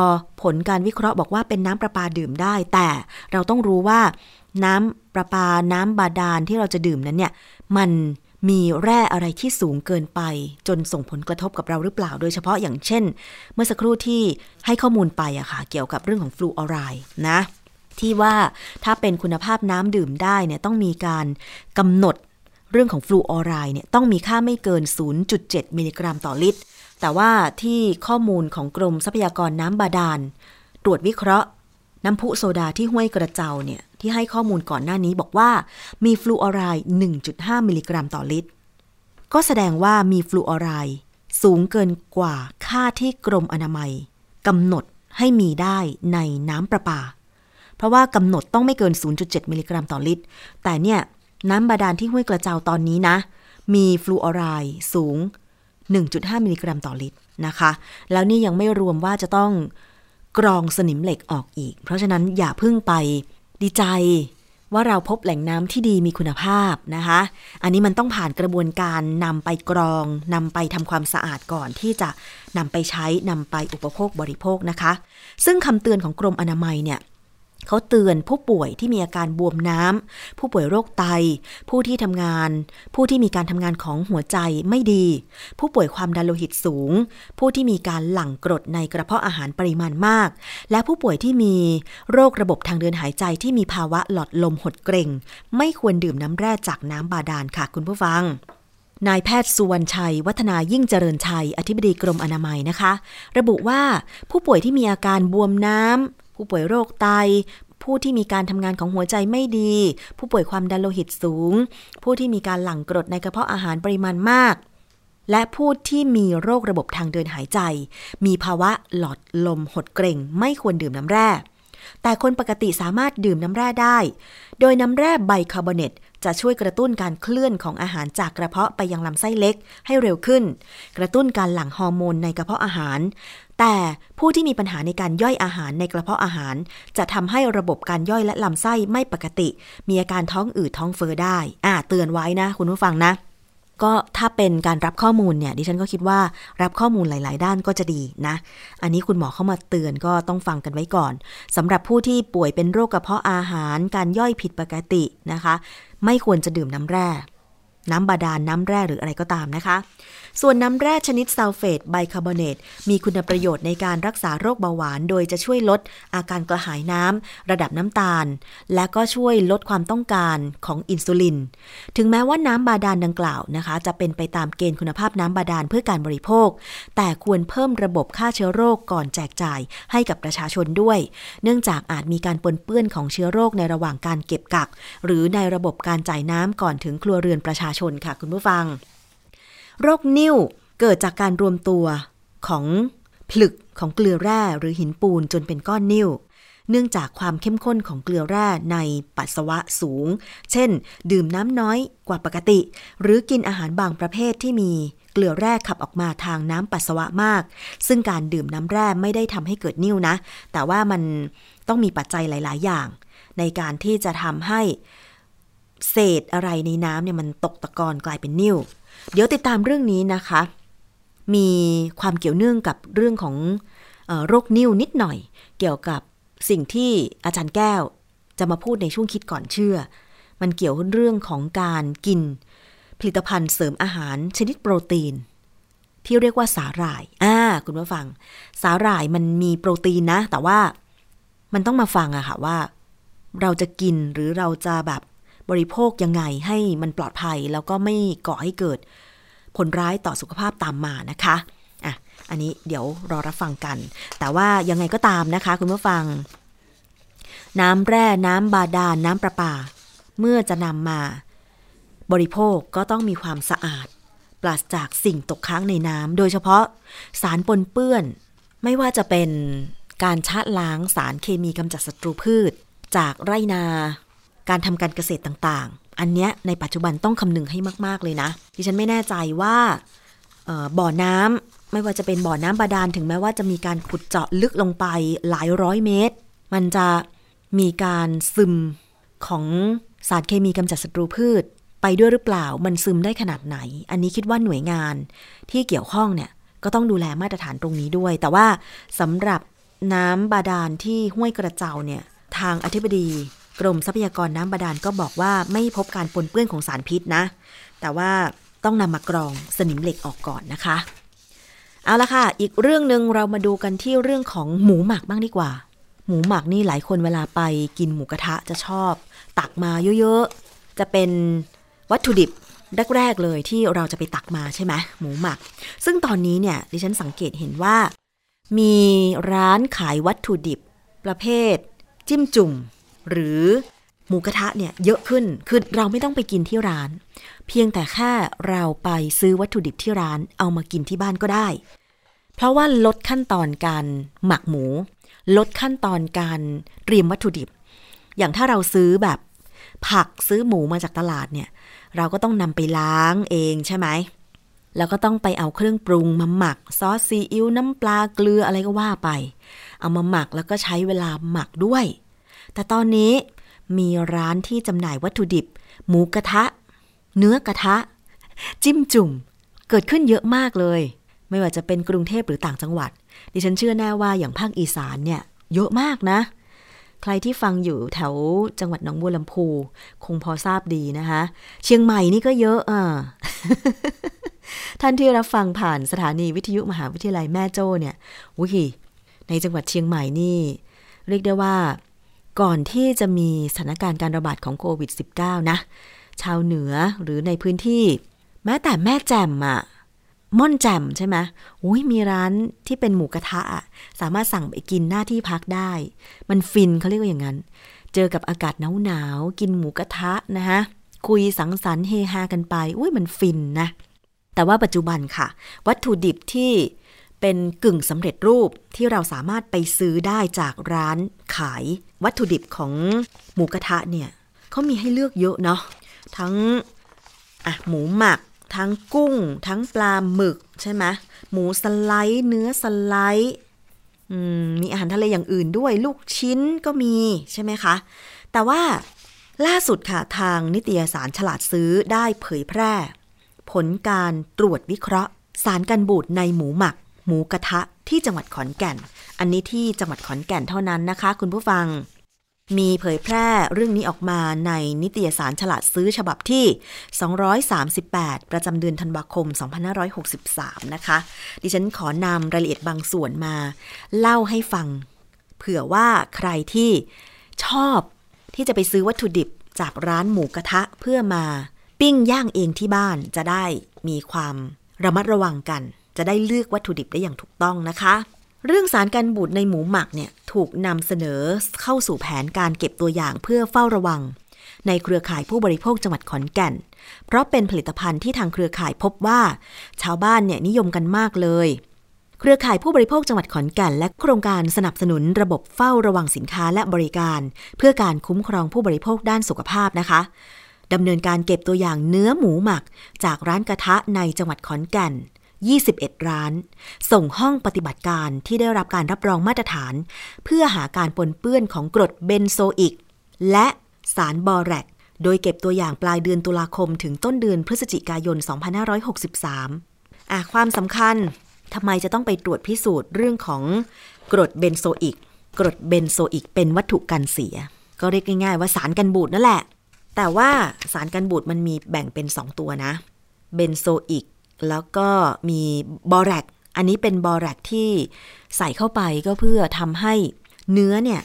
ผลการวิเคราะห์บอกว่าเป็นน้ำประปาดื่มได้ แต่เราต้องรู้ว่าน้ำประปาน้ำบาดาลที่เราจะดื่มนั้นเนี่ยมันมีแร่อะไรที่สูงเกินไป จนส่งผลกระทบกับเราหรือเปล่า โดยเฉพาะอย่างเช่น เมื่อสักครู่ที่ให้ข้อมูลไปอะค่ะ เกี่ยวกับเรื่องของฟลูออไรด์นะ ที่ว่าถ้าเป็นคุณภาพน้ำดื่มได้เนี่ยต้องมีการกำหนดเรื่องของฟลูออไรด์เนี่ยต้องมีค่าไม่เกิน 0.7 มิลลิกรัมต่อลิตร แต่ว่าที่ข้อมูลของกรมทรัพยากรน้ำบาดาล ตรวจวิเคราะห์ น้ำพุโซดาที่ห้วยกระเจ้าเนี่ยที่ให้ข้อมูลก่อนหน้านี้บอกว่ามีฟลูออไรด์ 1.5 มิลลิกรัมต่อลิตร ก็แสดงว่ามีฟลูออไรด์สูงเกินกว่าค่าที่กรมอนามัยกำหนดให้มีได้ในน้ำประปา เพราะว่ากำหนดต้องไม่เกิน 0.7 มิลลิกรัมต่อลิตร แต่เนี่ยน้ำบาดาลที่ห้วยกระเจ้าตอนนี้นะ มีฟลูออไรด์สูง 1.5 มิลลิกรัมต่อลิตรนะคะ แล้วนี่ยังไม่รวมว่าจะต้องกรองสนิมเหล็กออกอีก เพราะฉะนั้นอย่าพิ่งไปดีใจว่าเราพบแหล่งน้ำที่ดีมีคุณภาพนะคะ อันนี้มันต้องผ่านกระบวนการนำไปกรองนำไปทำความสะอาดก่อนที่จะนำไปใช้นำไปอุปโภคบริโภคนะคะ ซึ่งคำเตือนของกรมอนามัยเนี่ย เขาเตือนผู้ป่วยที่มีอาการบวมน้ำ ผู้ป่วยโรคไต ผู้ที่ทำงาน ผู้ที่มีการทำงานของหัวใจไม่ดี ผู้ป่วยความดันโลหิตสูง ผู้ที่มีการหลั่งกรดในกระเพาะอาหารปริมาณมาก และผู้ป่วยที่มีโรคระบบทางเดินหายใจที่มีภาวะหลอดลมหดเกร็ง ไม่ควรดื่มน้ำแร่จากน้ำบาดาลค่ะคุณผู้ฟังนายแพทย์สุวรรณชัย วัฒนายิ่งเจริญชัย อธิบดีกรมอนามัยนะคะ ระบุว่าผู้ป่วยที่มีอาการบวมน้ำ ผู้ป่วยโรคไต ผู้ที่มีการทำงานของหัวใจไม่ดี ผู้ป่วยความดันโลหิตสูง ผู้ที่มีการหลั่งกรดในกระเพาะอาหารปริมาณมาก และผู้ที่มีโรคระบบทางเดินหายใจ มีภาวะหลอดลมหดเกร็ง ไม่ควรดื่มน้ำแร่แต่คนปกติสามารถดื่มน้ำแร่ได้ โดยน้ำแร่ไบคาร์บอเนต จะช่วยกระตุ้นการเคลื่อนของอาหารจากกระเพาะไปยังลำไส้เล็กให้เร็วขึ้น กระตุ้นการหลั่งฮอร์โมนในกระเพาะอาหาร แต่ผู้ที่มีปัญหาในการย่อยอาหารในกระเพาะอาหาร จะทำให้ระบบการย่อยและลำไส้ไม่ปกติ มีอาการท้องอืดท้องเฟ้อได้อ่าเตือนไว้นะ คุณผู้ฟังนะ ก็ถ้าเป็นการรับข้อมูลเนี่ยดิฉันก็คิดว่ารับข้อมูลหลาย ๆ ด้านก็จะดีนะ อันนี้คุณหมอเข้ามาเตือนก็ต้องฟังกันไว้ก่อนสำหรับผู้ที่ป่วยเป็นโรคกระเพาะอาหาร การย่อยผิดปกตินะคะ ไม่ควรจะดื่มน้ำแร่ น้ำบาดาลน้ำแร่หรืออะไรก็ตามนะคะส่วนน้ำแร่ชนิดซัลเฟตไบคาร์บอเนตมีคุณประโยชน์ในการรักษาโรคเบาหวาน โดยจะช่วยลดอาการกระหายน้ำระดับน้ำตาล และก็ช่วยลดความต้องการของอินซูลิน ถึงแม้ว่าน้ำบาดาลดังกล่าวนะคะ จะเป็นไปตามเกณฑ์คุณภาพน้ำบาดาลเพื่อการบริโภค แต่ควรเพิ่มระบบฆ่าเชื้อโรคก่อนแจกจ่ายให้กับประชาชนด้วย เนื่องจากอาจมีการปนเปื้อนของเชื้อโรคในระหว่างการเก็บกัก หรือในระบบการจ่ายน้ำก่อนถึงครัวเรือนประชาชนค่ะคุณผู้ฟัง โรคนิ่วเกิดจากการรวมตัวของผลึกของเกลือแร่หรือหินปูนจนเป็นก้อนนิ่ว เนื่องจากความเข้มข้นของเกลือแร่ในปัสสาวะสูง เช่น ดื่มน้ำน้อยกว่าปกติ หรือกินอาหารบางประเภทที่มีเกลือแร่ขับออกมาทางน้ำปัสสาวะมาก ซึ่งการดื่มน้ำแร่ไม่ได้ทำให้เกิดนิ่วนะ แต่ว่ามันต้องมีปัจจัยหลาย ๆ อย่าง ในการที่จะทำให้เศษอะไรในน้ำเนี่ยมันตกตะกอนกลายเป็นนิ่ว เดี๋ยวติดตามเรื่องนี้นะคะ มีความเกี่ยวเนื่องกับเรื่องของโรคนิ่วนิดหน่อย เกี่ยวกับสิ่งที่อาจารย์แก้วจะมาพูดในช่วงคิดก่อนเชื่อ มันเกี่ยวเรื่องของการกิน ผลิตภัณฑ์เสริมอาหารชนิดโปรตีน ที่เรียกว่าสาหร่าย อ่า คุณผู้ฟัง สาหร่ายมันมีโปรตีนนะ แต่ว่ามันต้องมาฟังอะค่ะว่า เราจะกินหรือเราจะแบบ บริโภคยังไงให้มันปลอดภัยแล้วก็ไม่ก่อให้เกิด ผลร้ายต่อสุขภาพตามมานะคะอะอันนี้เดี๋ยวรอรับฟังกัน แต่ว่ายังไงก็ตามนะคะ คุณผู้ฟัง น้ำแร่น้ำบาดาลน้ำประปา เมื่อจะนำมา บริโภคก็ต้องมีความสะอาด ปราศจากสิ่งตกค้างในน้ำโดยเฉพาะสารปนเปื้อน ไม่ว่าจะเป็นการชะล้างสารเคมีกำจัดศัตรูพืช จากไรนา การทำการเกษตรต่างๆ อันเนี้ยในปัจจุบันต้องคำนึงให้มาก ๆ เลยนะ ดิฉันไม่แน่ใจว่าบ่อน้ำไม่ว่าจะเป็นบ่อน้ำบาดาลถึงแม้ว่าจะมีการขุดเจาะลึกลงไปหลายร้อยเมตร มันจะมีการซึมของสารเคมีกำจัดศัตรูพืช ไปด้วยหรือเปล่ามันซึมได้ขนาดไหน อันนี้คิดว่าหน่วยงานที่เกี่ยวข้องเนี่ยก็ต้องดูแลมาตรฐานตรงนี้ด้วย แต่ว่าสำหรับน้ำบาดาลที่ห้วยกระเจ้าเนี่ยทางอธิบดี กรมทรัพยากรน้ำบาดาลก็บอกว่าไม่พบการปนเปื้อนของสารพิษนะ แต่ว่าต้องนำมากรองสนิมเหล็กออกก่อนนะคะ เอาละค่ะ อีกเรื่องหนึ่งเรามาดูกันที่เรื่องของหมูหมักบ้างดีกว่า หมูหมักนี่หลายคนเวลาไปกินหมูกระทะจะชอบ ตักมาเยอะๆ จะเป็นวัตถุดิบแรกๆเลยที่เราจะไปตักมาใช่ไหมหมูหมัก ซึ่งตอนนี้เนี่ยดิฉันสังเกตเห็นว่า มีร้านขายวัตถุดิบ ประเภท จิ้มจุ่ม หรือหมูกระทะเนี่ยเยอะขึ้น คือเราไม่ต้องไปกินที่ร้าน เพียงแต่แค่เราไปซื้อวัตถุดิบที่ร้านเอามากินที่บ้านก็ได้ เพราะว่าลดขั้นตอนการหมักหมู ลดขั้นตอนการเตรียมวัตถุดิบ อย่างถ้าเราซื้อแบบผักซื้อหมูมาจากตลาดเนี่ย เราก็ต้องนำไปล้างเองใช่ไหม แล้วก็ต้องไปเอาเครื่องปรุงมาหมักซอสซีอิ๊วน้ำปลาเกลืออะไรก็ว่าไป เอามาหมักแล้วก็ใช้เวลาหมักด้วย แต่ตอนนี้มีร้านที่จำหน่ายวัตถุดิบ หมูกระทะ เนื้อกระทะ จิ้มจุ่ม เกิดขึ้นเยอะมากเลย ไม่ว่าจะเป็นกรุงเทพหรือต่างจังหวัด ดิฉันเชื่อแน่ว่าอย่างภาคอีสานเนี่ยเยอะมากนะ ใครที่ฟังอยู่แถวจังหวัดหนองบัวลำพู คงพอทราบดีนะคะ เชียงใหม่นี่ก็เยอะอะท่านที่รับฟังผ่านสถานีวิทยุมหาวิทยาลัยแม่โจ้เนี่ยวิในจังหวัดเชียงใหม่นี่ เรียกได้ว่า ก่อนที่จะมีสถานการณ์การระบาดของโควิด -19 นะ ชาวเหนือหรือในพื้นที่ แม้แต่แม่แจ่มอะม่อนแจ่มใช่ไหมอุ้ยมีร้านที่เป็นหมูกระทะอะสามารถสั่งไปกินหน้าที่พักได้ มันฟินเขาเรียกว่าอย่างนั้น เจอกับอากาศหนาวๆกินหมูกระทะนะคะคุยสังสรรค์เฮฮากันไป อุ้ยมันฟินนะ แต่ว่าปัจจุบันค่ะ วัตถุดิบที่เป็นกึ่งสำเร็จรูปที่เราสามารถไปซื้อได้จากร้านขาย วัตถุดิบของหมูกระทะเนี่ยเขามีให้เลือกเยอะเนาะทั้งอะหมูหมัก ทั้งกุ้ง ทั้งปลาหมึกใช่ไหมหมูสไลด์เนื้อสไลด์มีอาหารทะเลอย่างอื่นด้วย ลูกชิ้นก็มีใช่ไหมคะ แต่ว่าล่าสุดค่ะทางนิตยสารฉลาดซื้อได้เผยแพร่ ผลการตรวจวิเคราะห์ สารกันบูดในหมูหมัก หมูกระทะที่จังหวัดขอนแก่น อันนี้ที่จังหวัดขอนแก่นเท่านั้นนะคะ คุณผู้ฟัง มีเผยแพร่เรื่องนี้ออกมาในนิตยสารฉลาดซื้อฉบับที่ 238 ประจำเดือนธันวาคม 2563 นะคะ ดิฉันขอนำรายละเอียดบางส่วนมา เล่าให้ฟัง เผื่อว่าใครที่ชอบที่จะไปซื้อวัตถุดิบจากร้านหมูกระทะเพื่อมา ปิ้งย่างเองที่บ้านจะได้มีความระมัดระวังกัน จะได้เลือกวัตถุดิบได้อย่างถูกต้องนะคะ เรื่องสารกันบูดในหมูหมักเนี่ยถูกนำเสนอเข้าสู่แผนการเก็บตัวอย่างเพื่อเฝ้าระวัง ในเครือข่ายผู้บริโภคจังหวัดขอนแก่น เพราะเป็นผลิตภัณฑ์ที่ทางเครือข่ายพบว่า ชาวบ้านเนี่ยนิยมกันมากเลยเครือข่ายผู้บริโภคจังหวัดขอนแก่นและโครงการสนับสนุนระบบเฝ้าระวังสินค้าและบริการ เพื่อการคุ้มครองผู้บริโภคด้านสุขภาพนะคะดำเนินการเก็บตัวอย่างเนื้อหมูหมัก จากร้านกระทะในจังหวัดขอนแก่น 21 ร้าน ส่งห้องปฏิบัติการที่ได้รับการรับรองมาตรฐาน เพื่อหาการปนเปื้อนของกรดเบนโซอิก และสารบอแรกซ์โดยเก็บตัวอย่างปลายเดือนตุลาคมถึงต้นเดือนพฤศจิกายน 2563อะความสำคัญทำไมจะต้องไปตรวจพิสูจน์เรื่องของกรดเบนโซอิก กรดเบนโซอิกเป็นวัตถุกันเสีย ก็เรียกง่ายๆว่าสารกันบูดนั่นแหละ แต่ว่าสารกันบูดมันมีแบ่งเป็น 2 ตัวนะ เบนโซอิก แล้วก็มีบอแรกอันนี้เป็นบอแรกที่ใส่เข้าไปก็เพื่อทำให้เนื้อเนี่ย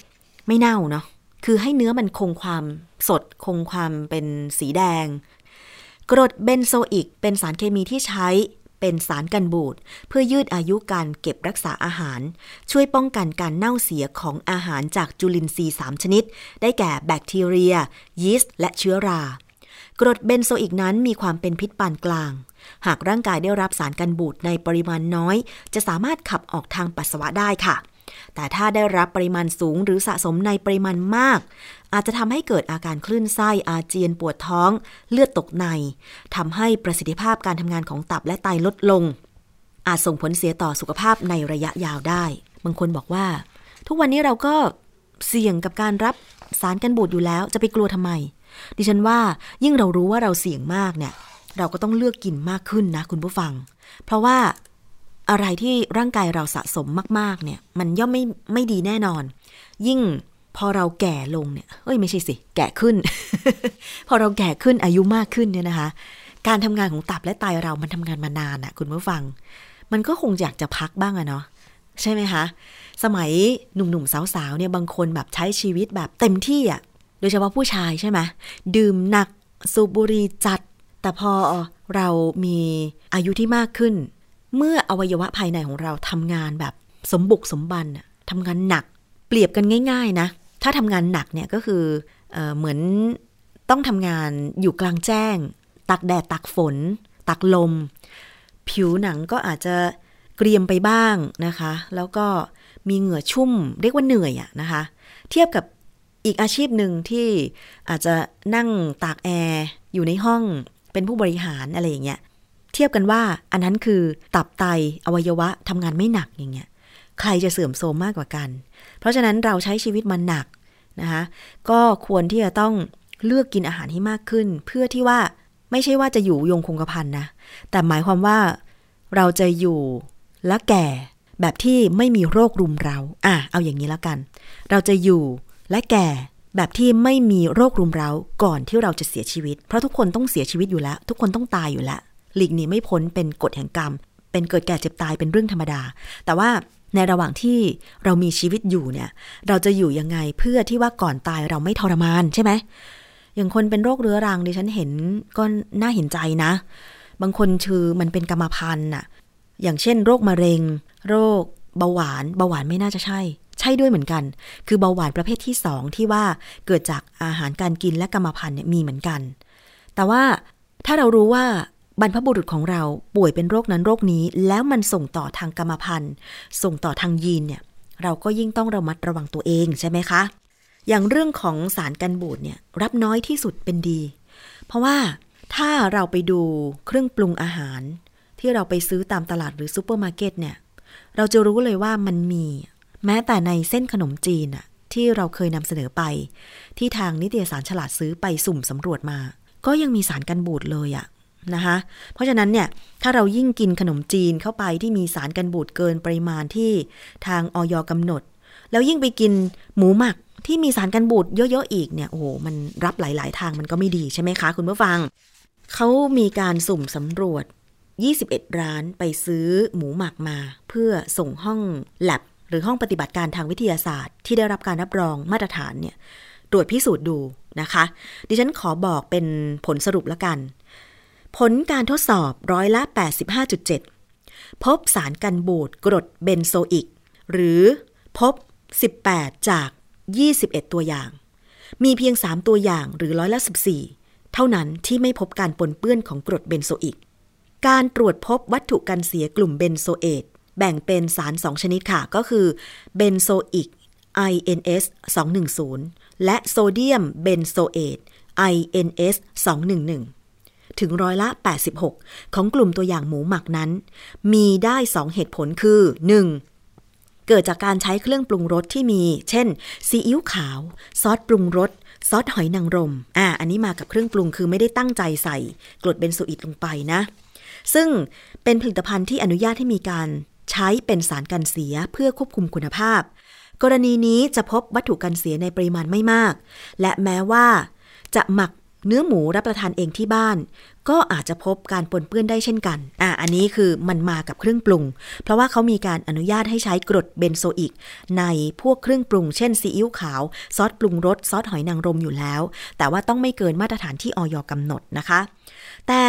ไม่เน่าเนาะคือให้เนื้อมันคงความสดคงความเป็นสีแดง กรดเบนโซอิกเป็นสารเคมีที่ใช้เป็นสารกันบูดเพื่อยืดอายุการเก็บรักษาอาหาร ช่วยป้องกันการเน่าเสียของอาหารจากจุลินทรีย์ 3 ชนิด ได้แก่แบคทีเรีย ยีสต์และเชื้อรา กรดเบนโซอิกนั้นมีความเป็นพิษปานกลาง หากร่างกายได้รับสารกันบูดในปริมาณน้อย จะสามารถขับออกทางปัสสาวะได้ค่ะ แต่ถ้าได้รับปริมาณสูงหรือสะสมในปริมาณมาก อาจจะทำให้เกิดอาการคลื่นไส้อาเจียนปวดท้อง เลือดตกในทำให้ประสิทธิภาพการทำงานของตับและไตลดลง อาจส่งผลเสียต่อสุขภาพในระยะยาวได้ บางคนบอกว่า ทุกวันนี้เราก็เสี่ยงกับการรับสารกันบูดอยู่แล้วจะไปกลัวทำไม ดิฉันว่ายิ่งเรารู้ว่าเราเสี่ยงมากเนี่ย เราก็ต้องเลือกกินมากขึ้นนะคุณผู้ฟัง เพราะว่าอะไรที่ร่างกายเราสะสมมาก ๆ เนี่ย มันย่อมไม่ไม่ดีแน่นอน ยิ่งพอเราแก่ลงเนี่ยเอ้ยไม่ใช่สิ แก่ขึ้น พอเราแก่ขึ้นอายุมากขึ้นเนี่ยนะคะ การทำงานของตับและไตเรามันทำงานมานานอะคุณผู้ฟัง มันก็คงอยากจะพักบ้างอะเนาะใช่ไหมคะ สมัยหนุ่มๆสาวๆเนี่ยบางคนแบบใช้ชีวิตแบบเต็มที่อะโดยเฉพาะผู้ชายใช่ไหมดื่มหนักสูบบุหรี่จัด แต่พอเรามีอายุที่มากขึ้น เมื่ออวัยวะภายในของเราทำงานแบบสมบุกสมบันทำงานหนัก เปรียบกันง่าย ๆ นะ ถ้าทำงานหนักเนี่ยก็คือเอเหมือนต้องทำงานอยู่กลางแจ้ง ตักแดดตักฝน ตักลม ผิวหนังก็อาจจะเกรียมไปบ้างนะคะ แล้วก็มีเหงื่อชุ่มเรียกว่าเหนื่อยอะนะคะ เทียบกับอีกอาชีพหนึ่งที่อาจจะนั่งตากแอร์อยู่ในห้อง เป็นผู้บริหารอะไรอย่างเงี้ย เทียบกันว่าอันนั้นคือตับไตอวัยวะทำงานไม่หนักอย่างเงี้ย ใครจะเสื่อมโทรมมากกว่ากัน เพราะฉะนั้นเราใช้ชีวิตมันหนักนะคะก็ควรที่จะต้องเลือกกินอาหารให้มากขึ้น เพื่อที่ว่าไม่ใช่ว่าจะอยู่ยงคงกระพันนะ แต่หมายความว่าเราจะอยู่และแก่แบบที่ไม่มีโรครุมเรา อะ เอาอย่างนี้แล้วกัน เราจะอยู่และแก่ แบบที่ไม่มีโรครุมเราก่อนที่เราจะเสียชีวิต เพราะทุกคนต้องเสียชีวิตอยู่แล้ว ทุกคนต้องตายอยู่แล้ว หลีกหนีไม่พ้นเป็นกฎแห่งกรรม เป็นเกิดแก่เจ็บตายเป็นเรื่องธรรมดา แต่ว่าในระหว่างที่เรามีชีวิตอยู่เนี่ย เราจะอยู่ยังไงเพื่อที่ว่าก่อนตายเราไม่ทรมานใช่ไหมอย่างคนเป็นโรคเรื้อรังดิฉันเห็นก็น่าเห็นใจนะ บางคนคือมันเป็นกรรมพันธุ์น่ะ อย่างเช่น โรคมะเร็ง โรคเบาหวาน เบาหวานไม่น่าจะใช่ ช่ด้วยเหมือนกัน คือเบาหวานประเภทที่สองที่ว่าเกิดจากอาหารการกินและกรรมพันธุ์เนี่ยมีเหมือนกัน แต่ว่าถ้าเรารู้ว่าบรรพบุรุษของเราป่วยเป็นโรคนั้นโรคนี้ แล้วมันส่งต่อทางกรรมพันธุ์ ส่งต่อทางยีนเนี่ย เราก็ยิ่งต้องระมัดระวังตัวเองใช่ไหมคะ อย่างเรื่องของสารกันบูดเนี่ยรับน้อยที่สุดเป็นดี เพราะว่าถ้าเราไปดูเครื่องปรุงอาหาร ที่เราไปซื้อตามตลาดหรือซูเปอร์มาร์เก็ตเนี่ย เราจะรู้เลยว่ามันมี แม้แต่ในเส้นขนมจีนอะที่เราเคยนำเสนอไป ที่ทางนิตยสารฉลาดซื้อไปสุ่มสำรวจมา ก็ยังมีสารกันบูดเลยอะนะคะเพราะฉะนั้นเนี่ยถ้าเรายิ่งกินขนมจีนเข้าไปที่มีสารกันบูดเกินปริมาณที่ทางออยกำหนด แล้วยิ่งไปกินหมูหมักที่มีสารกันบูดเยอะๆอีกเนี่ยโอ้โหมันรับหลาย ๆ ทางมันก็ไม่ดีใช่ไหมคะ คุณผู้ฟัง เขามีการสุ่มสำรวจ 21 ร้านไปซื้อหมูหมักมา เพื่อส่งห้องแลบ หรือห้องปฏิบัติการทางวิทยาศาสตร์ ที่ได้รับการรับรองมาตรฐานเนี่ยตรวจพิสูจน์ดูนะคะ ดิฉันขอบอกเป็นผลสรุปแล้วกัน ผลการทดสอบร้อยละ 85.7 พบสารกันบูดกรดเบนโซอิก หรือพบ 18 จาก 21 ตัวอย่าง มีเพียง 3 ตัวอย่างหรือร้อยละ 14 เท่านั้นที่ไม่พบการปนเปื้อนของกรดเบนโซอิก การตรวจพบวัตถุกันเสียกลุ่มเบนโซเอต แบ่งเป็นสาร 2 ชนิดค่ะ ก็คือเบนโซอิก INS 210 และโซเดียมเบนโซเอต INS 211 ถึงร้อยละ 86 ของกลุ่มตัวอย่างหมูหมักนั้น มีได้ 2 เหตุผลคือ 1. เกิดจากการใช้เครื่องปรุงรสที่มี เช่น ซีอิ๊วขาว ซอสปรุงรส ซอสหอยนางรม อ่า อันนี้มากับเครื่องปรุงคือไม่ได้ตั้งใจใส่ กรดเบนโซอิกลงไปนะ ซึ่งเป็นผลิตภัณฑ์ที่อนุญาตให้มีการ ใช้เป็นสารกันเสียเพื่อควบคุมคุณภาพ กรณีนี้จะพบวัตถุกันเสียในปริมาณไม่มาก และแม้ว่า จะหมักเนื้อหมูรับประทานเองที่บ้าน ก็อาจจะพบการปนเปื้อนได้เช่นกัน อะอันนี้คือมันมากับเครื่องปรุง เพราะว่าเขามีการอนุญาตให้ใช้กรดเบนโซอิก ในพวกเครื่องปรุง เช่นซีอิ๊วขาว ซอสปรุงรสซอสหอยนางรมอยู่แล้ว แต่ว่าต้องไม่เกินมาตรฐานที่ออยกำหนดนะคะ แต่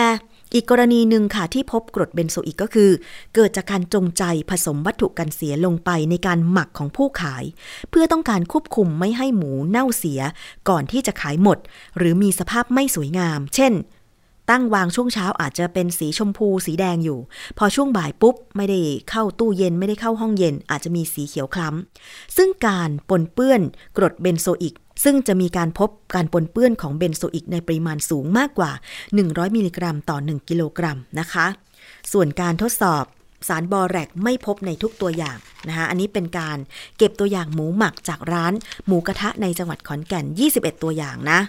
อีกกรณีหนึ่งค่ะที่พบกรดเบนโซอิกก็คือ เกิดจากการจงใจผสมวัตถุกันเสียลงไปในการหมักของผู้ขาย เพื่อต้องการควบคุมไม่ให้หมูเน่าเสีย ก่อนที่จะขายหมด หรือมีสภาพไม่สวยงาม เช่น ตั้งวางช่วงเช้าอาจจะเป็นสีชมพูสีแดงอยู่ พอช่วงบ่ายปุ๊บ ไม่ได้เข้าตู้เย็นไม่ได้เข้าห้องเย็น อาจจะมีสีเขียวคล้ำซึ่งการปนเปื้อนกรดเบนโซอิก ซึ่งจะมีการพบการปนเปื้อนของเบนโซอิกในปริมาณสูงมากกว่า 100 มิลลิกรัมต่อ 1 กิโลกรัมนะคะ ส่วนการทดสอบสารบอแรกไม่พบในทุกตัวอย่างนะคะ อันนี้เป็นการเก็บตัวอย่างหมูหมักจากร้านหมูกระทะในจังหวัดขอนแก่น 21 ตัวอย่างนะ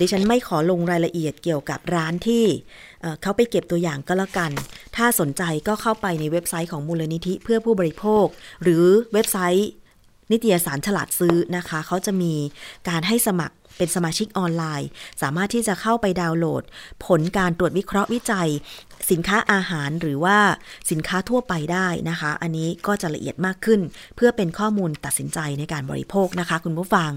ดิฉันไม่ขอลงรายละเอียดเกี่ยวกับร้านที่เขาไปเก็บตัวอย่างก็แล้วกัน ถ้าสนใจก็เข้าไปในเว็บไซต์ของมูลนิธิเพื่อผู้บริโภค หรือเว็บไซต์ นิตยสารฉลาดซื้อนะคะ เขาจะมีการให้สมัคร เป็นสมาชิกออนไลน์ สามารถที่จะเข้าไปดาวน์โหลด ผลการตรวจวิเคราะห์วิจัย สินค้าอาหารหรือว่าสินค้าทั่วไปได้นะคะ อันนี้ก็จะละเอียดมากขึ้น เพื่อเป็นข้อมูลตัดสินใจในการบริโภคนะคะ คุณผู้ฟัง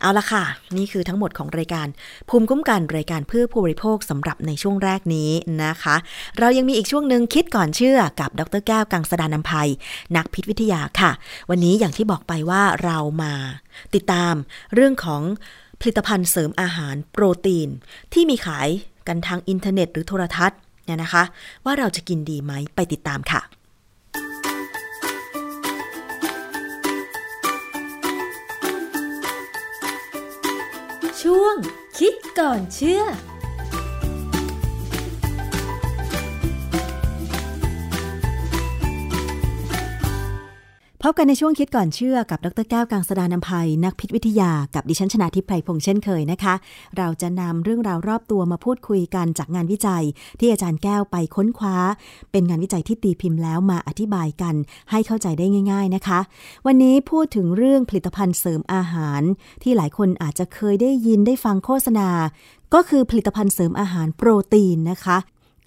เอาละค่ะ นี่คือทั้งหมดของรายการ ภูมิคุ้มกันรายการเพื่อผู้บริโภคสำหรับในช่วงแรกนี้นะคะ เรายังมีอีกช่วงหนึ่งคิดก่อนเชื่อกับดรแก้วกังสดานนภัย นักพิษวิทยาค่ะ วันนี้อย่างที่บอกไปว่าเรามาติดตามเรื่องของ ผลิตภัณฑ์เสริมอาหารโปรตีน ที่มีขายกันทางอินเทอร์เน็ตหรือโทรทัศน์เนี่ยนะคะ ว่าเราจะกินดีไหมไปติดตามค่ะ ช่วงคิดก่อนเชื่อ พบกันในช่วงคิดก่อนเชื่อกับดรแก้วกังสดานนภัย นักพิษวิทยากับดิฉันชนะทิพไพรพงษ์เช่นเคยนะคะ เราจะนำเรื่องราวรอบตัวมาพูดคุยกันจากงานวิจัย ที่อาจารย์แก้วไปค้นคว้า เป็นงานวิจัยที่ตีพิมพ์แล้วมาอธิบายกัน ให้เข้าใจได้ง่าย ๆนะคะ วันนี้พูดถึงเรื่องผลิตภัณฑ์เสริมอาหาร ที่หลายคนอาจจะเคยได้ยินได้ฟังโฆษณาก็คือผลิตภัณฑ์เสริมอาหารโปรตีนนะคะ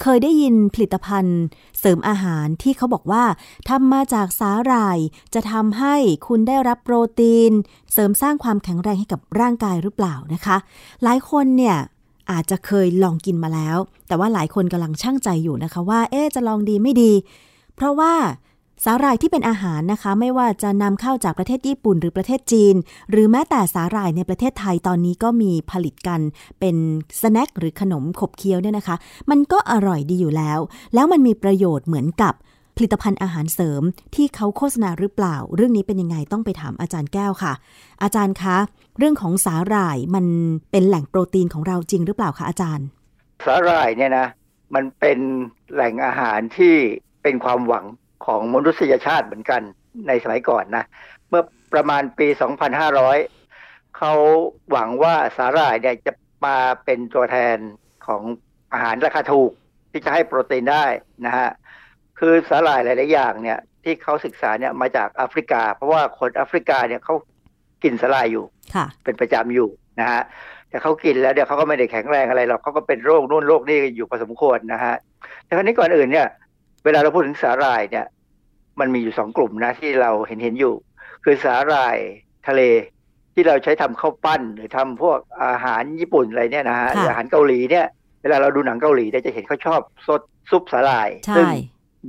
เคยได้ยินผลิตภัณฑ์ เสริมอาหารที่เขาบอกว่าทำมาจากสาหร่าย จะทำให้คุณได้รับโปรตีน เสริมสร้างความแข็งแรงให้กับร่างกายหรือเปล่านะคะ หลายคนเนี่ยอาจจะเคยลองกินมาแล้ว แต่ว่าหลายคนกำลังช่างใจอยู่นะคะว่า เอ๊จะลองดีไม่ดี เพราะว่า สาหร่ายที่เป็นอาหารนะคะ ไม่ว่าจะนำเข้าจากประเทศญี่ปุ่นหรือประเทศจีน หรือแม้แต่สาหร่ายในประเทศไทยตอนนี้ก็มีผลิตกันเป็นสแน็คหรือขนมขบเคี้ยวเนี่ยนะคะ มันก็อร่อยดีอยู่แล้ว แล้วมันมีประโยชน์เหมือนกับผลิตภัณฑ์อาหารเสริมที่เขาโฆษณาหรือเปล่า เรื่องนี้เป็นยังไงต้องไปถามอาจารย์แก้วค่ะ อาจารย์คะ เรื่องของสาหร่ายมันเป็นแหล่งโปรตีนของเราจริงหรือเปล่าคะอาจารย์ สาหร่ายเนี่ยนะมันเป็นแหล่งอาหารที่เป็นความหวัง ของมนุษยชาติเหมือนกันในสมัยก่อนนะ เมื่อประมาณปี 2500 เขาหวังว่าสาหร่ายเนี่ยจะมาเป็นตัวแทนของอาหารราคาถูกที่จะให้โปรตีนได้นะฮะคือสาหร่ายหลาย ๆ อย่างเนี่ยที่เขาศึกษาเนี่ยมาจากแอฟริกา เพราะว่าคนแอฟริกาเนี่ยเขากินสาหร่ายอยู่ค่ะเป็นประจำอยู่นะฮะแต่เขากินแล้วเดี๋ยวเขาก็ไม่ได้แข็งแรงอะไรหรอกเขาก็เป็นโรคนู่นโรคนี่อยู่พอสมควรนะฮะแต่คราวนี้ก่อนอื่นเนี่ย เวลาเราพูดถึงสาหร่ายเนี่ย มันมีอยู่สองกลุ่มนะที่เราเห็นเห็นอยู่ คือสาหร่ายทะเลที่เราใช้ทำข้าวปั้น หรือทำพวกอาหารญี่ปุ่นอะไรเนี่ยนะฮะค่ะหรืออาหารเกาหลีเนี่ย เวลาเราดูหนังเกาหลีเนี่ยจะเห็นเขาชอบซดซุปสาหร่ายใช่ซึ่ง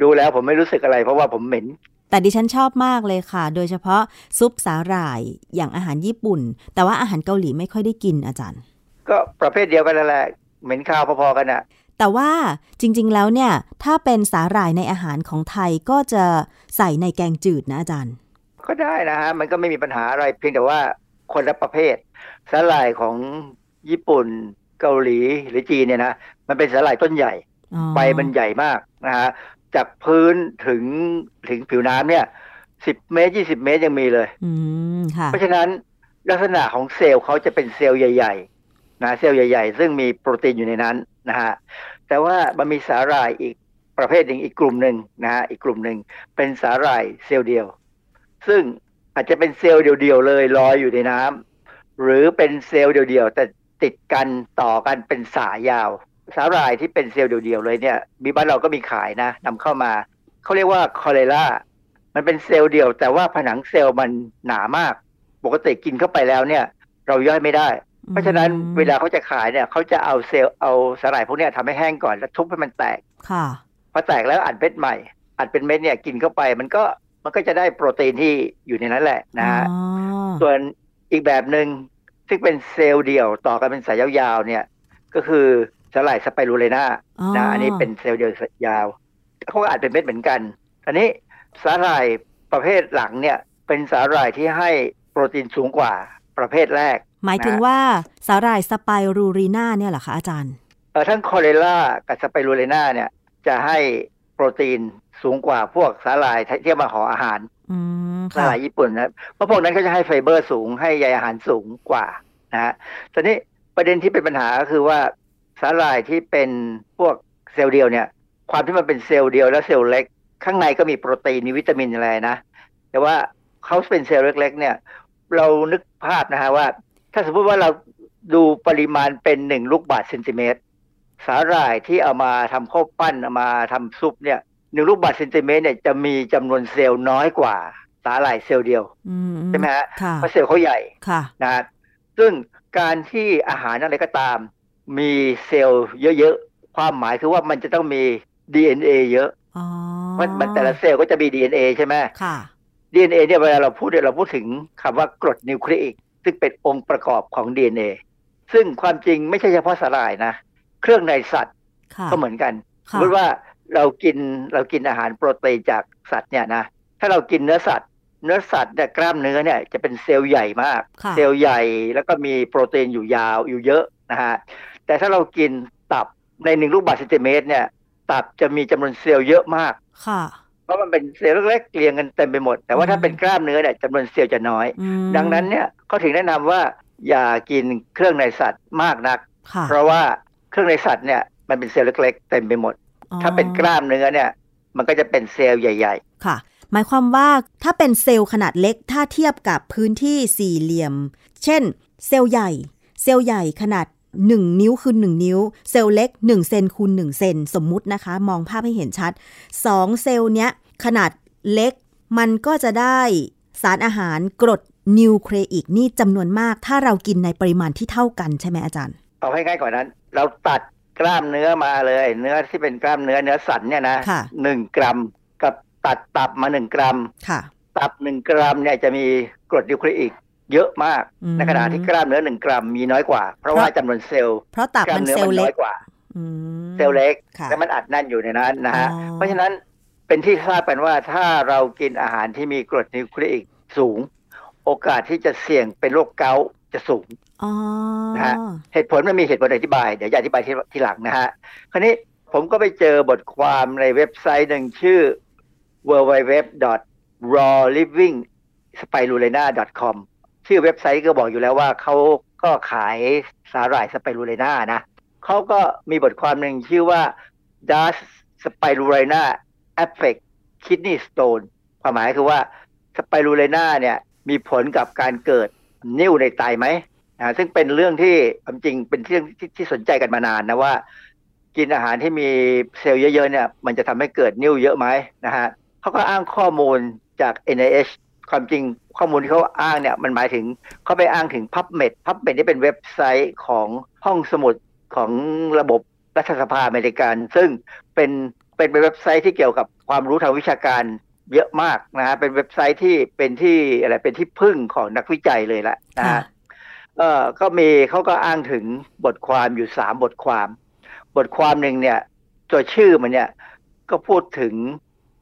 ดูแล้วผมไม่รู้สึกอะไร เพราะว่าผมเหม็นแต่ดิฉันชอบมากเลยค่ะ โดยเฉพาะซุปสาหร่ายอย่างอาหารญี่ปุ่น แต่ว่าอาหารเกาหลีไม่ค่อยได้กินอาจารย์ ก็ประเภทเดียวกันนั่นแหละ เหม็นข้าวพอๆกันอะ แต่ว่าจริงๆแล้วเนี่ยถ้าเป็นสาหร่ายในอาหารของไทยก็จะใส่ในแกงจืดนะอาจารย์ ก็ได้นะฮะมันก็ไม่มีปัญหาอะไรเพียงแต่ว่าคนละประเภท สาหร่ายของญี่ปุ่นเกาหลีหรือจีนเนี่ยนะมันเป็นสาหร่ายต้นใหญ่อ๋อใบมันใหญ่มากนะฮะจากพื้นถึงถึงผิวน้ำเนี่ยสิบเมตรยี่สิบเมตรยังมีเลยอืค่ะเพราะฉะนั้นลักษณะของเซลล์เขาจะเป็นเซลล์ใหญ่ๆ นะเซลล์ใหญ่ ๆ ซึ่งมีโปรตีนอยู่ในนั้นนะฮะแต่ว่ามันมีสาหร่ายอีกประเภทหนึ่งอีกกลุ่มหนึ่งนะฮะอีกกลุ่มหนึ่งเป็นสาหร่ายเซลล์เดียว ซึ่งอาจจะเป็นเซลล์เดียวๆเลยลอยอยู่ในน้ำหรือเป็นเซลล์เดียวๆแต่ติดกันต่อกันเป็นสายยาว สาหร่ายที่เป็นเซลล์เดียวๆเลยเนี่ยมีบ้านเราก็มีขายนะนำเข้ามาเขาเรียกว่าคลอเรลลามันเป็นเซลล์เดียว แต่ว่าผนังเซลล์มันหนามาก ปกติกินเข้าไปแล้วเนี่ย เราย่อยไม่ได้ เพราะฉะนั้นอืมเวลาเขาจะขายเนี่ยเขาจะเอาเซลล์เอาสาหร่ายพวกเนี้ยทำให้แห้งก่อนแล้วทุบให้มันแตกค่ะพอแตกแล้วอัดเม็ดใหม่ อัดเป็นเม็ดเนี่ยกินเข้าไปมันก็มันก็จะได้โปรตีนที่อยู่ในนั้นแหละนะฮะอ๋อส่วนอีกแบบหนึ่งซึ่งเป็นเซลล์เดี่ยวต่อกันเป็นสายยาวๆเนี่ย ก็คือสาหร่ายสไปรูลินาอ๋อนะอันนี้เป็นเซลล์เดียวยาวเขาก็อัดเป็นเม็ดเหมือนกันอันนี้สาหร่ายประเภทหลังเนี่ยเป็นสาหร่ายที่ให้โปรตีนสูงกว่าประเภทแรก หมายถึงว่าสาหร่ายสไปรูลินาเนี่ยเหรอคะอาจารย์เออทั้งคลอเรลลากับสไปรูลินาเนี่ย จะให้โปรตีนสูงกว่าพวกสาหร่ายที่เอามาห่ออาหารอืมสาค่ะสาหร่ายญี่ปุ่นนะเพราะพวกนั้นเขาจะให้ไฟเบอร์สูงให้ใยอาหารสูงกว่านะฮะตอนนี้ประเด็นที่เป็นปัญหาก็คือว่าสาหร่ายที่เป็นพวกเซลล์เดียวเนี่ย ความที่มันเป็นเซลล์เดียวแล้วเซลล์เล็ก ข้างในก็มีโปรตีนมีวิตามินอะไรนะ แต่ว่าเขาเป็นเซลล์เล็ก ๆ เนี่ย เรานึกภาพนะฮะว่า ถ้าสมมติว่าเราดูปริมาณเป็นหนึ่งลูกบาศก์เซนติเมตร สาหร่ายที่เอามาทำข้าวปั้นเอามาทำซุปเนี่ยหนึ่งลูกบาศก์เซนติเมตรเนี่ยจะมีจำนวนเซลล์น้อยกว่า สาหร่ายเซลล์เดียวอืมใช่ไหมฮะค่ะเพราะเซลล์เขาใหญ่ค่ะนะฮะซึ่งการที่อาหารอะไรก็ตาม มีเซลล์เยอะๆ ความหมายคือว่ามันจะต้องมี DNA เยอะอ๋อมันมันแต่ละเซลล์ก็จะมี DNA ใช่ไหมค่ะ DNA เนี่ยเวลาเราพูดเนี่ยเราพูดถึงคำว่ากรดนิวคลีอิก ซึ่งเป็นองค์ประกอบของ DNA ซึ่งความจริงไม่ใช่เฉพาะสาหร่ายนะ เครื่องในสัตว์ค่ะก็เหมือนกันสค่ะมมติว่าเรากินเรากินอาหารโปรตีนจากสัตว์เนี่ยนะถ้าเรากินเนื้อสัตว์เนื้อสัตว์เนี่ยกล้ามเนื้อเนี่ยจะเป็นเซลล์ใหญ่มากค่ะเซลล์ใหญ่แล้วก็มีโปรตีนอยู่ยาวอยู่เยอะนะฮะแต่ถ้าเรากินตับในหนึ่งลูกบาศก์เซนติเมตรเนี่ย ตับจะมีจำนวนเซลล์เยอะมากค่ะ เพราะมันเป็นเซลล์เล็กๆเรียงกันเต็มไปหมด แต่ว่าถ้าเป็นกล้ามเนื้อเนี่ยจำนวนเซลล์จะน้อยอืมดังนั้นเนี่ยเขาถึงแนะนำว่าอย่ากินเครื่องในสัตว์มากนักค่ะเพราะว่าเครื่องในสัตว์เนี่ยมันเป็นเซลล์เล็กๆเต็มไปหมดอ๋อถ้าเป็นกล้ามเนื้อเนี่ยมันก็จะเป็นเซลล์ใหญ่ค่ะ หมายความว่าถ้าเป็นเซลล์ขนาดเล็กถ้าเทียบกับพื้นที่สี่เหลี่ยม เช่น เซลล์ใหญ่ เซลล์ใหญ่ขนาด 1 นิ้วคือ 1 นิ้ว เซลล์เล็ก 1 เซนคูณ1เซนสมมุตินะคะ มองภาพให้เห็นชัด 2 เซลล์เนี้ย ขนาดเล็ก มันก็จะได้สารอาหารกรดนิวเคลีอิกนี่จำนวนมาก ถ้าเรากินในปริมาณที่เท่ากันใช่ไหมอาจารย์ๆเอาให้ง่ายกว่านั้น เราตัดกล้ามเนื้อมาเลย เนื้อที่เป็นกล้ามเนื้อเนื้อสันเนี่ยนะค่ะหนึ่งกรัม กับตัดตับมาหนึ่งกรัม ค่ะ ตับหนึ่งกรัมเนี่ยจะมีกรดนิวคลีอิก เยอะมากอืมในขณะที่กล้ามเนื้อหนึ่งกรัมมีน้อยกว่า เพราะว่าจำนวนเซลล์เพราะตับกล้ามัมนเนื้อเซลมันล์น้เล็อกยกว่าอืมเซลล์เล็กค่ะและมันอัดแน่นอยู่ในนั้นนะฮะอ๋อเพราะฉะนั้นเป็นที่ทราบกันว่าถ้าเรากินอาหารที่มีกรดนิวคลีอิกสูง โอกาสที่จะเสี่ยงเป็นโรคเกาต์จะสูงอ๋อนะฮะเหตุผลมันมีเหตุผลอธิบาย เดี๋ยวจะอธิบายทีทีหลังนะฮะคราวนี้ผมก็ไปเจอบทความในเว็บไซต์หนึ่งชื่อ www.rawlivingspirulina.com ชื่อเว็บไซต์ก็บอกอยู่แล้วว่าเขาก็ขายสาหร่ายสไปรูเลน่านะเขาก็มีบทความหนึ่งชื่อว่า Does Spirulina Affect Kidney Stone ความหมายคือว่าสไปรูเลน่าเนี่ยมีผลกับการเกิดนิ่วในไตไหมอ่าซึ่งเป็นเรื่องที่ความจริงเป็นเรื่องที่ที่สนใจกันมานานนะว่า กินอาหารที่มีเซลล์เยอะๆเนี่ยมันจะทำให้เกิดนิ่วเยอะไหมนะฮะเขาก็อ้างข้อมูลจาก NIH ความจริง ข้อมูลที่เขาอ้างเนี่ยมันหมายถึงเขาไปอ้างถึง PubMed PubMed นี่เป็นเว็บไซต์ของห้องสมุดของระบบรัฐสภาอเมริกัน ซึ่งเป็นเป็นเว็บไซต์ที่เกี่ยวกับความรู้ทางวิชาการเยอะมากนะฮะเป็นเว็บไซต์ที่เป็นที่อะไรเป็นที่พึ่งของนักวิจัยเลยละนะค่ะฮะเออก็มีเขาก็อ้างถึงบทความอยู่สามบทความ บทความหนึ่งเนี่ยตัวชื่อมันเนี่ยก็พูดถึง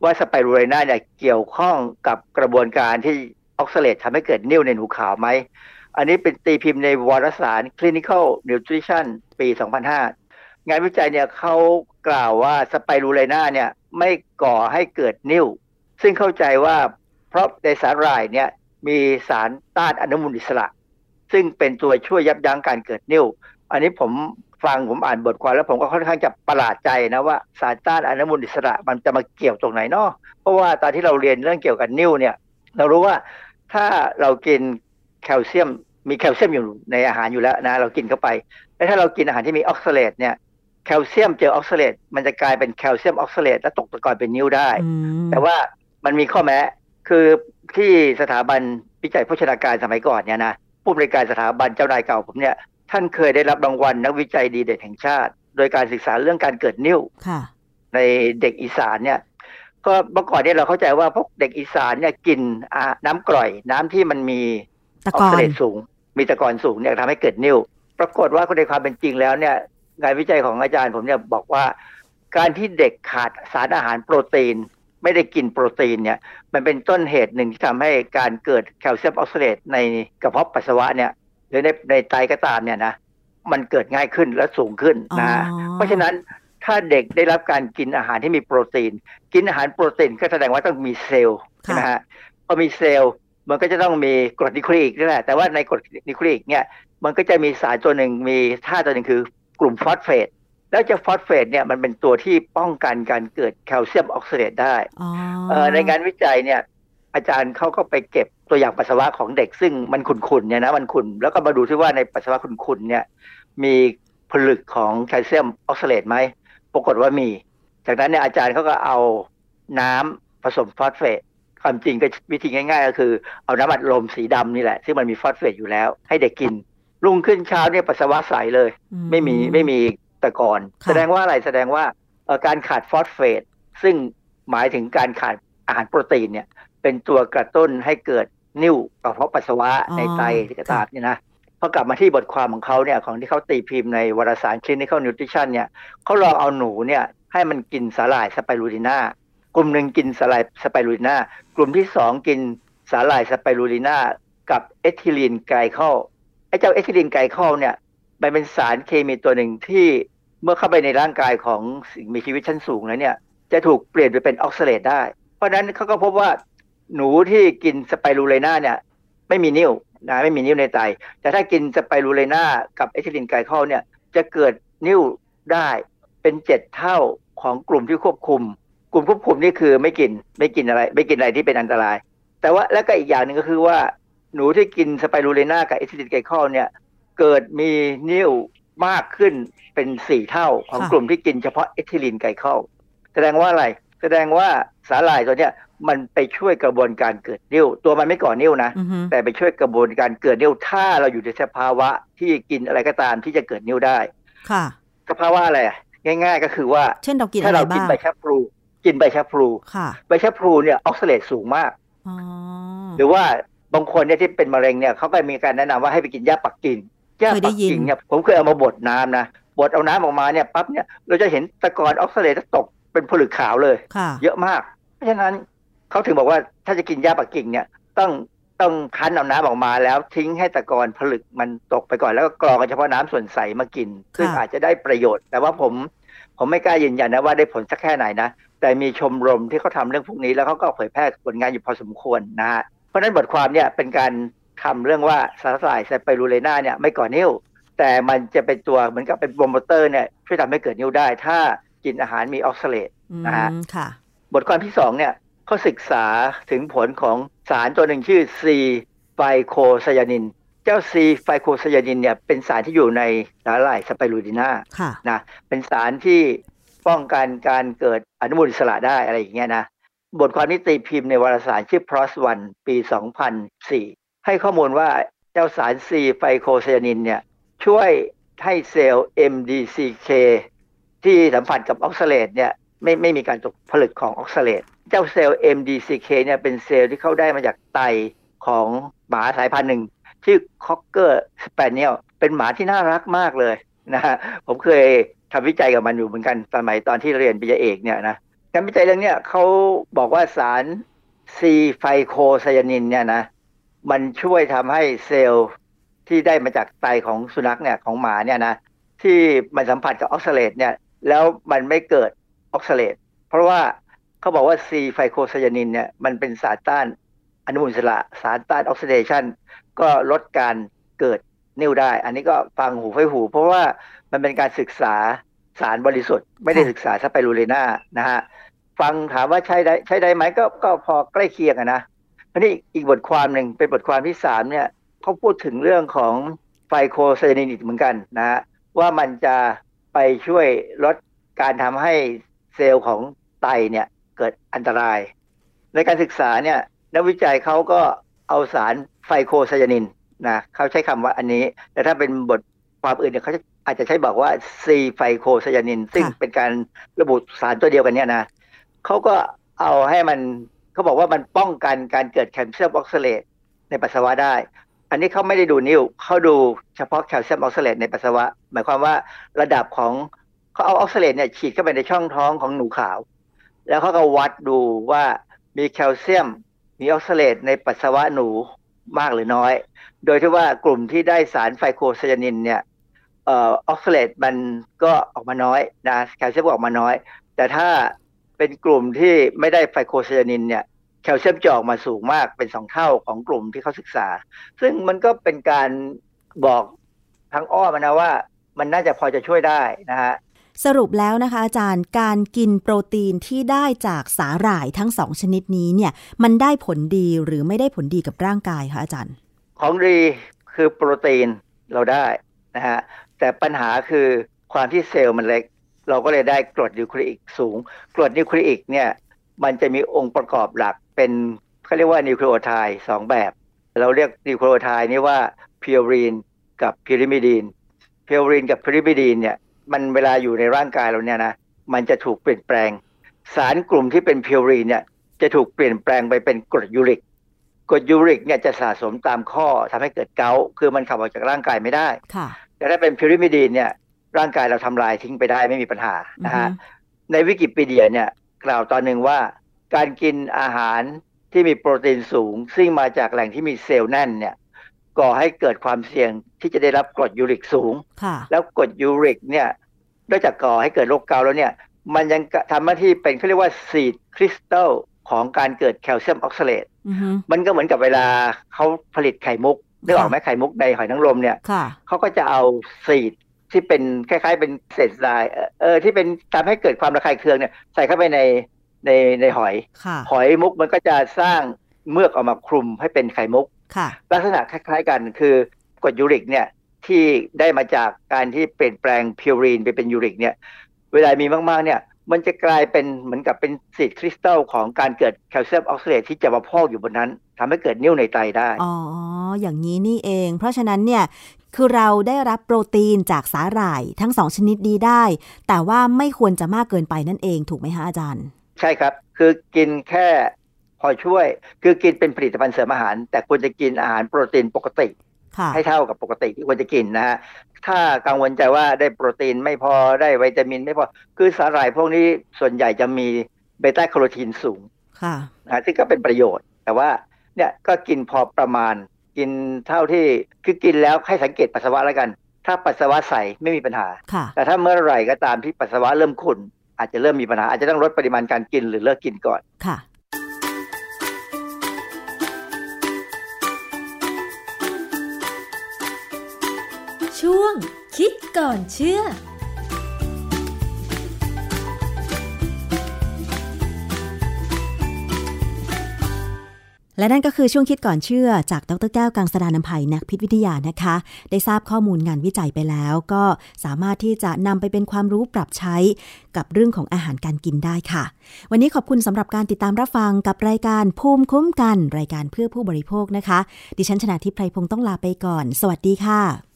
ว่าสไปรูลินาเนี่ยเกี่ยวข้องกับกระบวนการที่ ออกซาเลตทำให้เกิดนิ่วในหนูขาวไหม อันนี้เป็นตีพิมพ์ในวารสาร Clinical Nutrition ปี 2005 งานวิจัยเนี่ยเขากล่าวว่าสไปรูไลนาเนี่ยไม่ก่อให้เกิดนิ่ว ซึ่งเข้าใจว่าเพราะในสารายเนี่ยมีสารต้านอนุมูลอิสระ ซึ่งเป็นตัวช่วยยับยั้งการเกิดนิ่ว อันนี้ผมฟังผมอ่านบทความแล้วผมก็ค่อนข้างจะประหลาดใจนะว่าสารต้านอนุมูลอิสระมันจะมาเกี่ยวตรงไหนเนาะเพราะว่าตอนที่เราเรียนเรื่องเกี่ยวกับนิ่วเนี่ย เรารู้ว่า ถ้าเรากินแคลเซียม มีแคลเซียมอยู่ในอาหารอยู่แล้วนะ เรากินเข้าไป แล้วถ้าเรากินอาหารที่มีออกซาเลตเนี่ยแคลเซียมเจอออกซาเลตมันจะกลายเป็นแคลเซียมออกซาเลตและตกตะกอนเป็นนิ่วได้อืมแต่ว่ามันมีข้อแม้คือที่สถาบันวิจัยโภชนาการสมัยก่อนเนี่ยนะผู้บริหารสถาบันเจ้านายเก่าผมเนี่ยท่านเคยได้รับรางวัลนักวิจัยดีเด่นแห่งชาติ โดยการศึกษาเรื่องการเกิดนิ่วค่ะในเด็กอีสานเนี่ย ก็เมื่อก่อนเนี่ยเราเข้าใจว่าพวกเด็กอีสานเนี่ยกินอ่าน้ำกร่อย น้ำที่มันมีตะออกกอซานเลตสูง มีตะกอนสูงเนี่ยทำให้เกิดนิ่ว ปรากฏว่าในความเป็นจริงแล้วเนี่ยงานวิจัยของอาจารย์ผมเนี่ยบอกว่า การที่เด็กขาดสารอาหารโปรตีน ไม่ได้กินโปรตีนเนี่ยมันเป็นต้นเหตุหนึ่งที่ทำให้การเกิดแคลเซียมออกซาเลตในกระเพาะปัสสาวะเนี่ยหรือในในไตก็ตามเนี่ยนะมันเกิดง่ายขึ้นและสูงขึ้นนะอ๋อเพราะฉะนั้น ถ้าเด็กได้รับการกินอาหารที่มีโปรตีน กินอาหารโปรตีนก็แสดงว่าต้องมีเซลล์ใช่ไหมฮะพอมีเซลล์มันก็จะต้องมีกรดนิวคลีอิกนี่แหละแต่ว่าในกรดนิวคลีอิกเนี่ยมันก็จะมีสารตัวหนึ่งมีธาตุตัวหนึ่งคือกลุ่มฟอสเฟตแล้วจะฟอสเฟตเนี่ยมันเป็นตัวที่ป้องกันการเกิดแคลเซียมออกซาเลตได้อ๋อเอ่อในงานวิจัยเนี่ยอาจารย์เขาก็ไปเก็บตัวอย่างปัสสาวะของเด็กซึ่งมันขุ่นๆเนี่ยนะมันขุ่นแล้วก็มาดูที่ว่าในปัสสาวะขุ่นๆเนี่ยมีผลึกของแคลเซียมออกซาเลตไหม ปรากฏว่ามี จากนั้นเนี่ยอาจารย์เขาก็เอาน้ำผสมฟอสเฟตความจริงก็วิธีง่าย ๆ ก็คือเอาน้ำอัดลมสีดำนี่แหละ ซึ่งมันมีฟอสเฟตอยู่แล้ว ให้เด็กกิน รุ่งขึ้นเช้าเนี่ยปัสสาวะใสเลย ไม่มีไม่มีตะกอนแสดงว่าอะไรแสดงว่าการขาดฟอสเฟตซึ่งหมายถึงการขาดอาหารโปรตีนเนี่ย เป็นตัวกระตุ้นให้เกิดนิ่วกระเพาะปัสสาวะในไตที่กระตาบเนี่ยนะ พอกลับมาที่บทความของเขาเนี่ยของที่เขาตีพิมพ์ในวารสาร Clinical Nutrition เนี่ยเขาลองเอาหนูเนี่ยให้มันกินสาหร่ายสไปรูลิน่ากลุ่มหนึ่งกินสาหร่ายสไปรูลิน่ากลุ่มที่สองกินสาหร่ายสไปรูลิน่ากับเอทิลีนไกลคอลไอ้เจ้าเอทิลีนไกลคอลเนี่ยมันเป็นสารเคมีตัวหนึ่งที่เมื่อเข้าไปในร่างกายของสิ่งมีชีวิตชั้นสูงแล้วเนี่ยจะถูกเปลี่ยนไปเป็นออกซาเลตได้ เพราะนั้นเขาก็พบว่าหนูที่กินสไปรูลิน่าเนี่ยไม่มีนิ่ว นะไม่มีนิ่วในไต แต่ถ้ากินสไปรูลินากับเอทิลีนไกลคอลเนี่ยจะเกิดนิ่วได้เป็นเจ็ดเท่าของกลุ่มที่ควบคุม กลุ่มควบคุมนี่คือไม่กินไม่กินอะไร ไม่กินอะไรที่เป็นอันตราย แต่ว่าแล้วก็อีกอย่างหนึ่งก็คือว่าหนูที่กินสไปรูลินากับเอทิลีนไกลคอลเนี่ยเกิดมีนิ่วมากขึ้นเป็นสี่เท่าของกลุ่มที่กินเฉพาะเอทิลีนไกลคอลแสดงว่าอะไร แสดงว่าสาหร่ายตัวเนี้ย มันไปช่วยกระบวนการเกิดนิ่วตัวมันไม่ก่อนิ่วนะ แต่ไปช่วยกระบวนการเกิดนิ่วถ้าเราอยู่ในสภาวะที่กินอะไรก็ตามที่จะเกิดนิ่วได้ ค่ะสภาวะอะไรง่าย ๆ ก็คือว่า เช่นเรากินถ้าเรากินใบชะพลูกินใบชะพลูค่ะใบชะพลูเนี่ยออกซาเลตสูงมากหรือว่าบางคนเนี่ยที่เป็นมะเร็งเนี่ยเขาก็มีการแนะนำว่าให้ไปกินหญ้าปักกิ่งหญ้าปักกิ่งเนี่ยผมเคยเอามาบดน้ำนะบดเอาน้ำออกมาเนี่ยปั๊บเนี่ยเราจะเห็นตะกอนออกซาเลตตกเป็นผลึกขาวเลย เยอะมาก เพราะฉะนั้น เขาถึงบอกว่าถ้าจะกินหญ้าปักกิ่งเนี่ยต้องต้องคั้นเอาน้ำออกมาแล้วทิ้งให้ตะกอนผลึกมันตกไปก่อนแล้วก็กรองเฉพาะน้ำส่วนใสมากิน ซึ่งอาจจะได้ประโยชน์ แต่ว่าผมผมไม่กล้ายืนยันนะว่าได้ผลสักแค่ไหนนะ แต่มีชมรมที่เขาทำเรื่องพวกนี้แล้วเขาก็เผยแพร่ผลงานอยู่พอสมควรนะฮะเพราะนั้นบทความเนี่ยเป็นการทำเรื่องว่าสาหร่ายสไปรูลินาเนี่ยไม่ก่อนิ่วแต่มันจะเป็นตัวเหมือนกับเป็นโปรโมเตอร์เนี่ยช่วยทำให้เกิดนิ่วได้ ถ้ากินอาหารมีออกซาเลตนะฮะบทความที่สองเนี่ย เขาศึกษาถึงผลของสารตัวหนึ่งชื่อ C-phycocyanin เจ้า C-phycocyanin เนี่ยเป็นสารที่อยู่ในสาหร่ายสไปรูลิน่านะเป็นสารที่ป้องกันการเกิดอนุมูลอิสระได้อะไรอย่างเงี้ยนะบทความนี้ตีพิมพ์ในวารสารชื่อ PLoS ONE ปี 2004 ให้ข้อมูลว่าเจ้าสาร C-phycocyanin เนี่ยช่วยให้เซลล์ MDCK ที่สัมผัสกับออกซาเลตเนี่ยไม่ไม่มีการตกผลึกของออกซาเลต เจ้าเซลล์ MDCK เนี่ยเป็นเซลล์ที่เขาได้มาจากไตของหมาสายพันธุ์หนึ่งชื่อ Cocker Spaniel เป็นหมาที่น่ารักมากเลยนะฮะผมเคยทำวิจัยกับมันอยู่เหมือนกันสมัยตอนที่เรียนปริญญาเอกเนี่ยนะการวิจัยเรื่องนี้เขาบอกว่าสาร C-phycocyanin เนี่ยนะมันช่วยทำให้เซลล์ที่ได้มาจากไตของสุนัขเนี่ยของหมาเนี่ยนะที่มันสัมผัสกับออกซาเลตเนี่ยแล้วมันไม่เกิดออกซาเลตเพราะว่า เขาบอกว่า C-phycocyanin เนี่ยมันเป็นสารต้านอนุมูลอิสระสารต้านออกซิเดชันก็ลดการเกิดนิ่วได้ อันนี้ก็ฟังหูไฟหู เพราะว่ามันเป็นการศึกษาสารบริสุทธิ์ ไม่ได้ศึกษาสไปรูเลนานะฮะฟังถามว่าใช้ได้ใช้ได้ไหมก็ก็พอใกล้เคียงนะทีนี้อีกบทความหนึ่งเป็นบทความที่สามเนี่ยเขาพูดถึงเรื่องของไฟโคไซยานินเหมือนกันนะฮะว่ามันจะไปช่วยลดการทำให้เซลล์ของไตเนี่ย เกิดอันตราย ในการศึกษาเนี่ยนักวิจัยเขาก็เอาสารไฟโคไซยานินนะเขาใช้คำว่าอันนี้ แต่ถ้าเป็นบทความอื่นเนี่ยเขาอาจจะใช้บอกว่าซี phycocyanin ซึ่งเป็นการระบุสารตัวเดียวกันเนี่ยนะเขาก็เอาให้มันเขาบอกว่ามันป้องกันการเกิดแคลเซียมออกซาเลตในปัสสาวะได้ อันนี้เขาไม่ได้ดูนิ่วเขาดูเฉพาะแคลเซียมออกซาเลตในปัสสาวะ หมายความว่าระดับของเขาเอาออกซาเลตเนี่ยฉีดเข้าไปในช่องท้องของหนูขาว แล้วเขาก็วัดดูว่ามีแคลเซียม มีออกซาเลตในปัสสาวะหนูมากหรือน้อย โดยที่ว่ากลุ่มที่ได้สาร phycocyanin เนี่ยออกซาเลตมันก็ออกมาน้อยนะแคลเซียมออกมาน้อย แต่ถ้าเป็นกลุ่มที่ไม่ได้ phycocyanin เนี่ยแคลเซียมจะออกมาสูงมากเป็นสองเท่าของกลุ่มที่เขาศึกษา ซึ่งมันก็เป็นการบอกทางอ้อมนะว่า มันน่าจะพอจะช่วยได้นะฮะ สรุปแล้วนะคะอาจารย์การกินโปรตีนที่ได้จากสาหร่ายทั้งสองชนิดนี้เนี่ยมันได้ผลดีหรือไม่ได้ผลดีกับร่างกายคะอาจารย์ ของดีคือโปรตีนเราได้นะฮะแต่ปัญหาคือความที่เซลล์มันเล็ก เราก็เลยได้กรดนิวคลีอิกสูง กรดนิวคลีอิกเนี่ยมันจะมีองค์ประกอบหลักเป็นเขาเรียกว่านิวคลีโอไทด์สองแบบ เราเรียกนิวคลีโอไทด์นี่ว่าพิวรีนกับพิริมิดีนพิวรีนกับพิริมิดีนเนี่ย มันเวลาอยู่ในร่างกายเราเนี่ยนะมันจะถูกเปลี่ยนแปลง สารกลุ่มที่เป็นพิวรีนเนี่ยจะถูกเปลี่ยนแปลงไปเป็นกรดยูริกกรดยูริกเนี่ยจะสะสมตามข้อทำให้เกิดเกาต์คือมันขับออกจากร่างกายไม่ได้ค่ะแต่ถ้าเป็นพิริมิดีนเนี่ยร่างกายเราทำลายทิ้งไปได้ไม่มีปัญหานะฮะอือฮึในวิกิพีเดียเนี่ยกล่าวตอนหนึ่งว่าการกินอาหารที่มีโปรตีนสูง ซึ่งมาจากแหล่งที่มีเซลล์แน่นเนี่ย ก่อให้เกิดความเสี่ยงที่จะได้รับกรดยูริกสูงค่ะแล้วกรดยูริกเนี่ยนอกจากก่อให้เกิดโรคเกาต์แล้วเนี่ย มันยังทำหน้าที่เป็นเขาเรียกว่า seed crystal ของการเกิดแคลเซียมออกซาเลตอือฮึมันก็เหมือนกับเวลาเขาผลิตไข่มุกนึกออกไหมไข่มุกในหอยนางรมเนี่ยค่ะเขาก็จะเอา seed ที่เป็นคล้ายๆ เป็นเศษทรายเอ่อเออที่เป็นทำให้เกิดความระคายเคืองเนี่ยใส่เข้าไปในในในหอยค่ะหอยมุกมันก็จะสร้างเมือกออกมาคลุมให้เป็นไข่มุกค่ะ ลักษณะคล้าย ๆกันคือกรดยูริกเนี่ยที่ได้มาจากการที่เปลี่ยนแปลงพิวรีนไปเป็นยูริกเนี่ยเวลามีมากๆเนี่ยมันจะกลายเป็นเหมือนกับเป็น seed crystal ของการเกิดแคลเซียมออกซาเลตที่จะมาพอกอยู่บนนั้นทำให้เกิดนิ่วในไตได้ อ๋อ อย่างนี้นี่เอง เพราะฉะนั้นเนี่ยคือเราได้รับโปรตีนจากสาหร่ายทั้งสองชนิดนี้ได้ แต่ว่าไม่ควรจะมากเกินไปนั่นเองถูกไหมคะอาจารย์ ใช่ครับ คือกินแค่ พอช่วย คือกินเป็นผลิตภัณฑ์เสริมอาหาร แต่ควรจะกินอาหารโปรตีนปกติค่ะให้เท่ากับปกติที่ควรจะกินนะฮะ ถ้ากังวลใจว่าได้โปรตีนไม่พอได้วิตามินไม่พอ คือสาหร่ายพวกนี้ส่วนใหญ่จะมีเบต้าแคโรทีนสูง ค่ะนะฮะซึ่งก็เป็นประโยชน์ แต่ว่าเนี่ยก็กินพอประมาณ กินเท่าที่ คือกินแล้วให้สังเกตปัสสาวะแล้วกัน ถ้าปัสสาวะใสไม่มีปัญหาค่ะแต่ถ้าเมื่อไหร่ก็ตามที่ปัสสาวะเริ่มขุ่นอาจจะเริ่มมีปัญหาอาจจะต้องลดปริมาณการกินหรือเลิกกินก่อน ค่ะ คิดก่อนเชื่อและนั่นก็คือช่วงคิดก่อนเชื่อจากดรแก้วกังสดานนภัยนักพิษวิทยานะคะ ได้ทราบข้อมูลงานวิจัยไปแล้ว ก็สามารถที่จะนำไปเป็นความรู้ปรับใช้กับเรื่องของอาหารการกินได้ค่ะ วันนี้ขอบคุณสำหรับการติดตามรับฟังกับรายการภูมิคุ้มกัน รายการเพื่อผู้บริโภคนะคะ ดิฉันชนะทิพไพรพงศ์ต้องลาไปก่อน สวัสดีค่ะ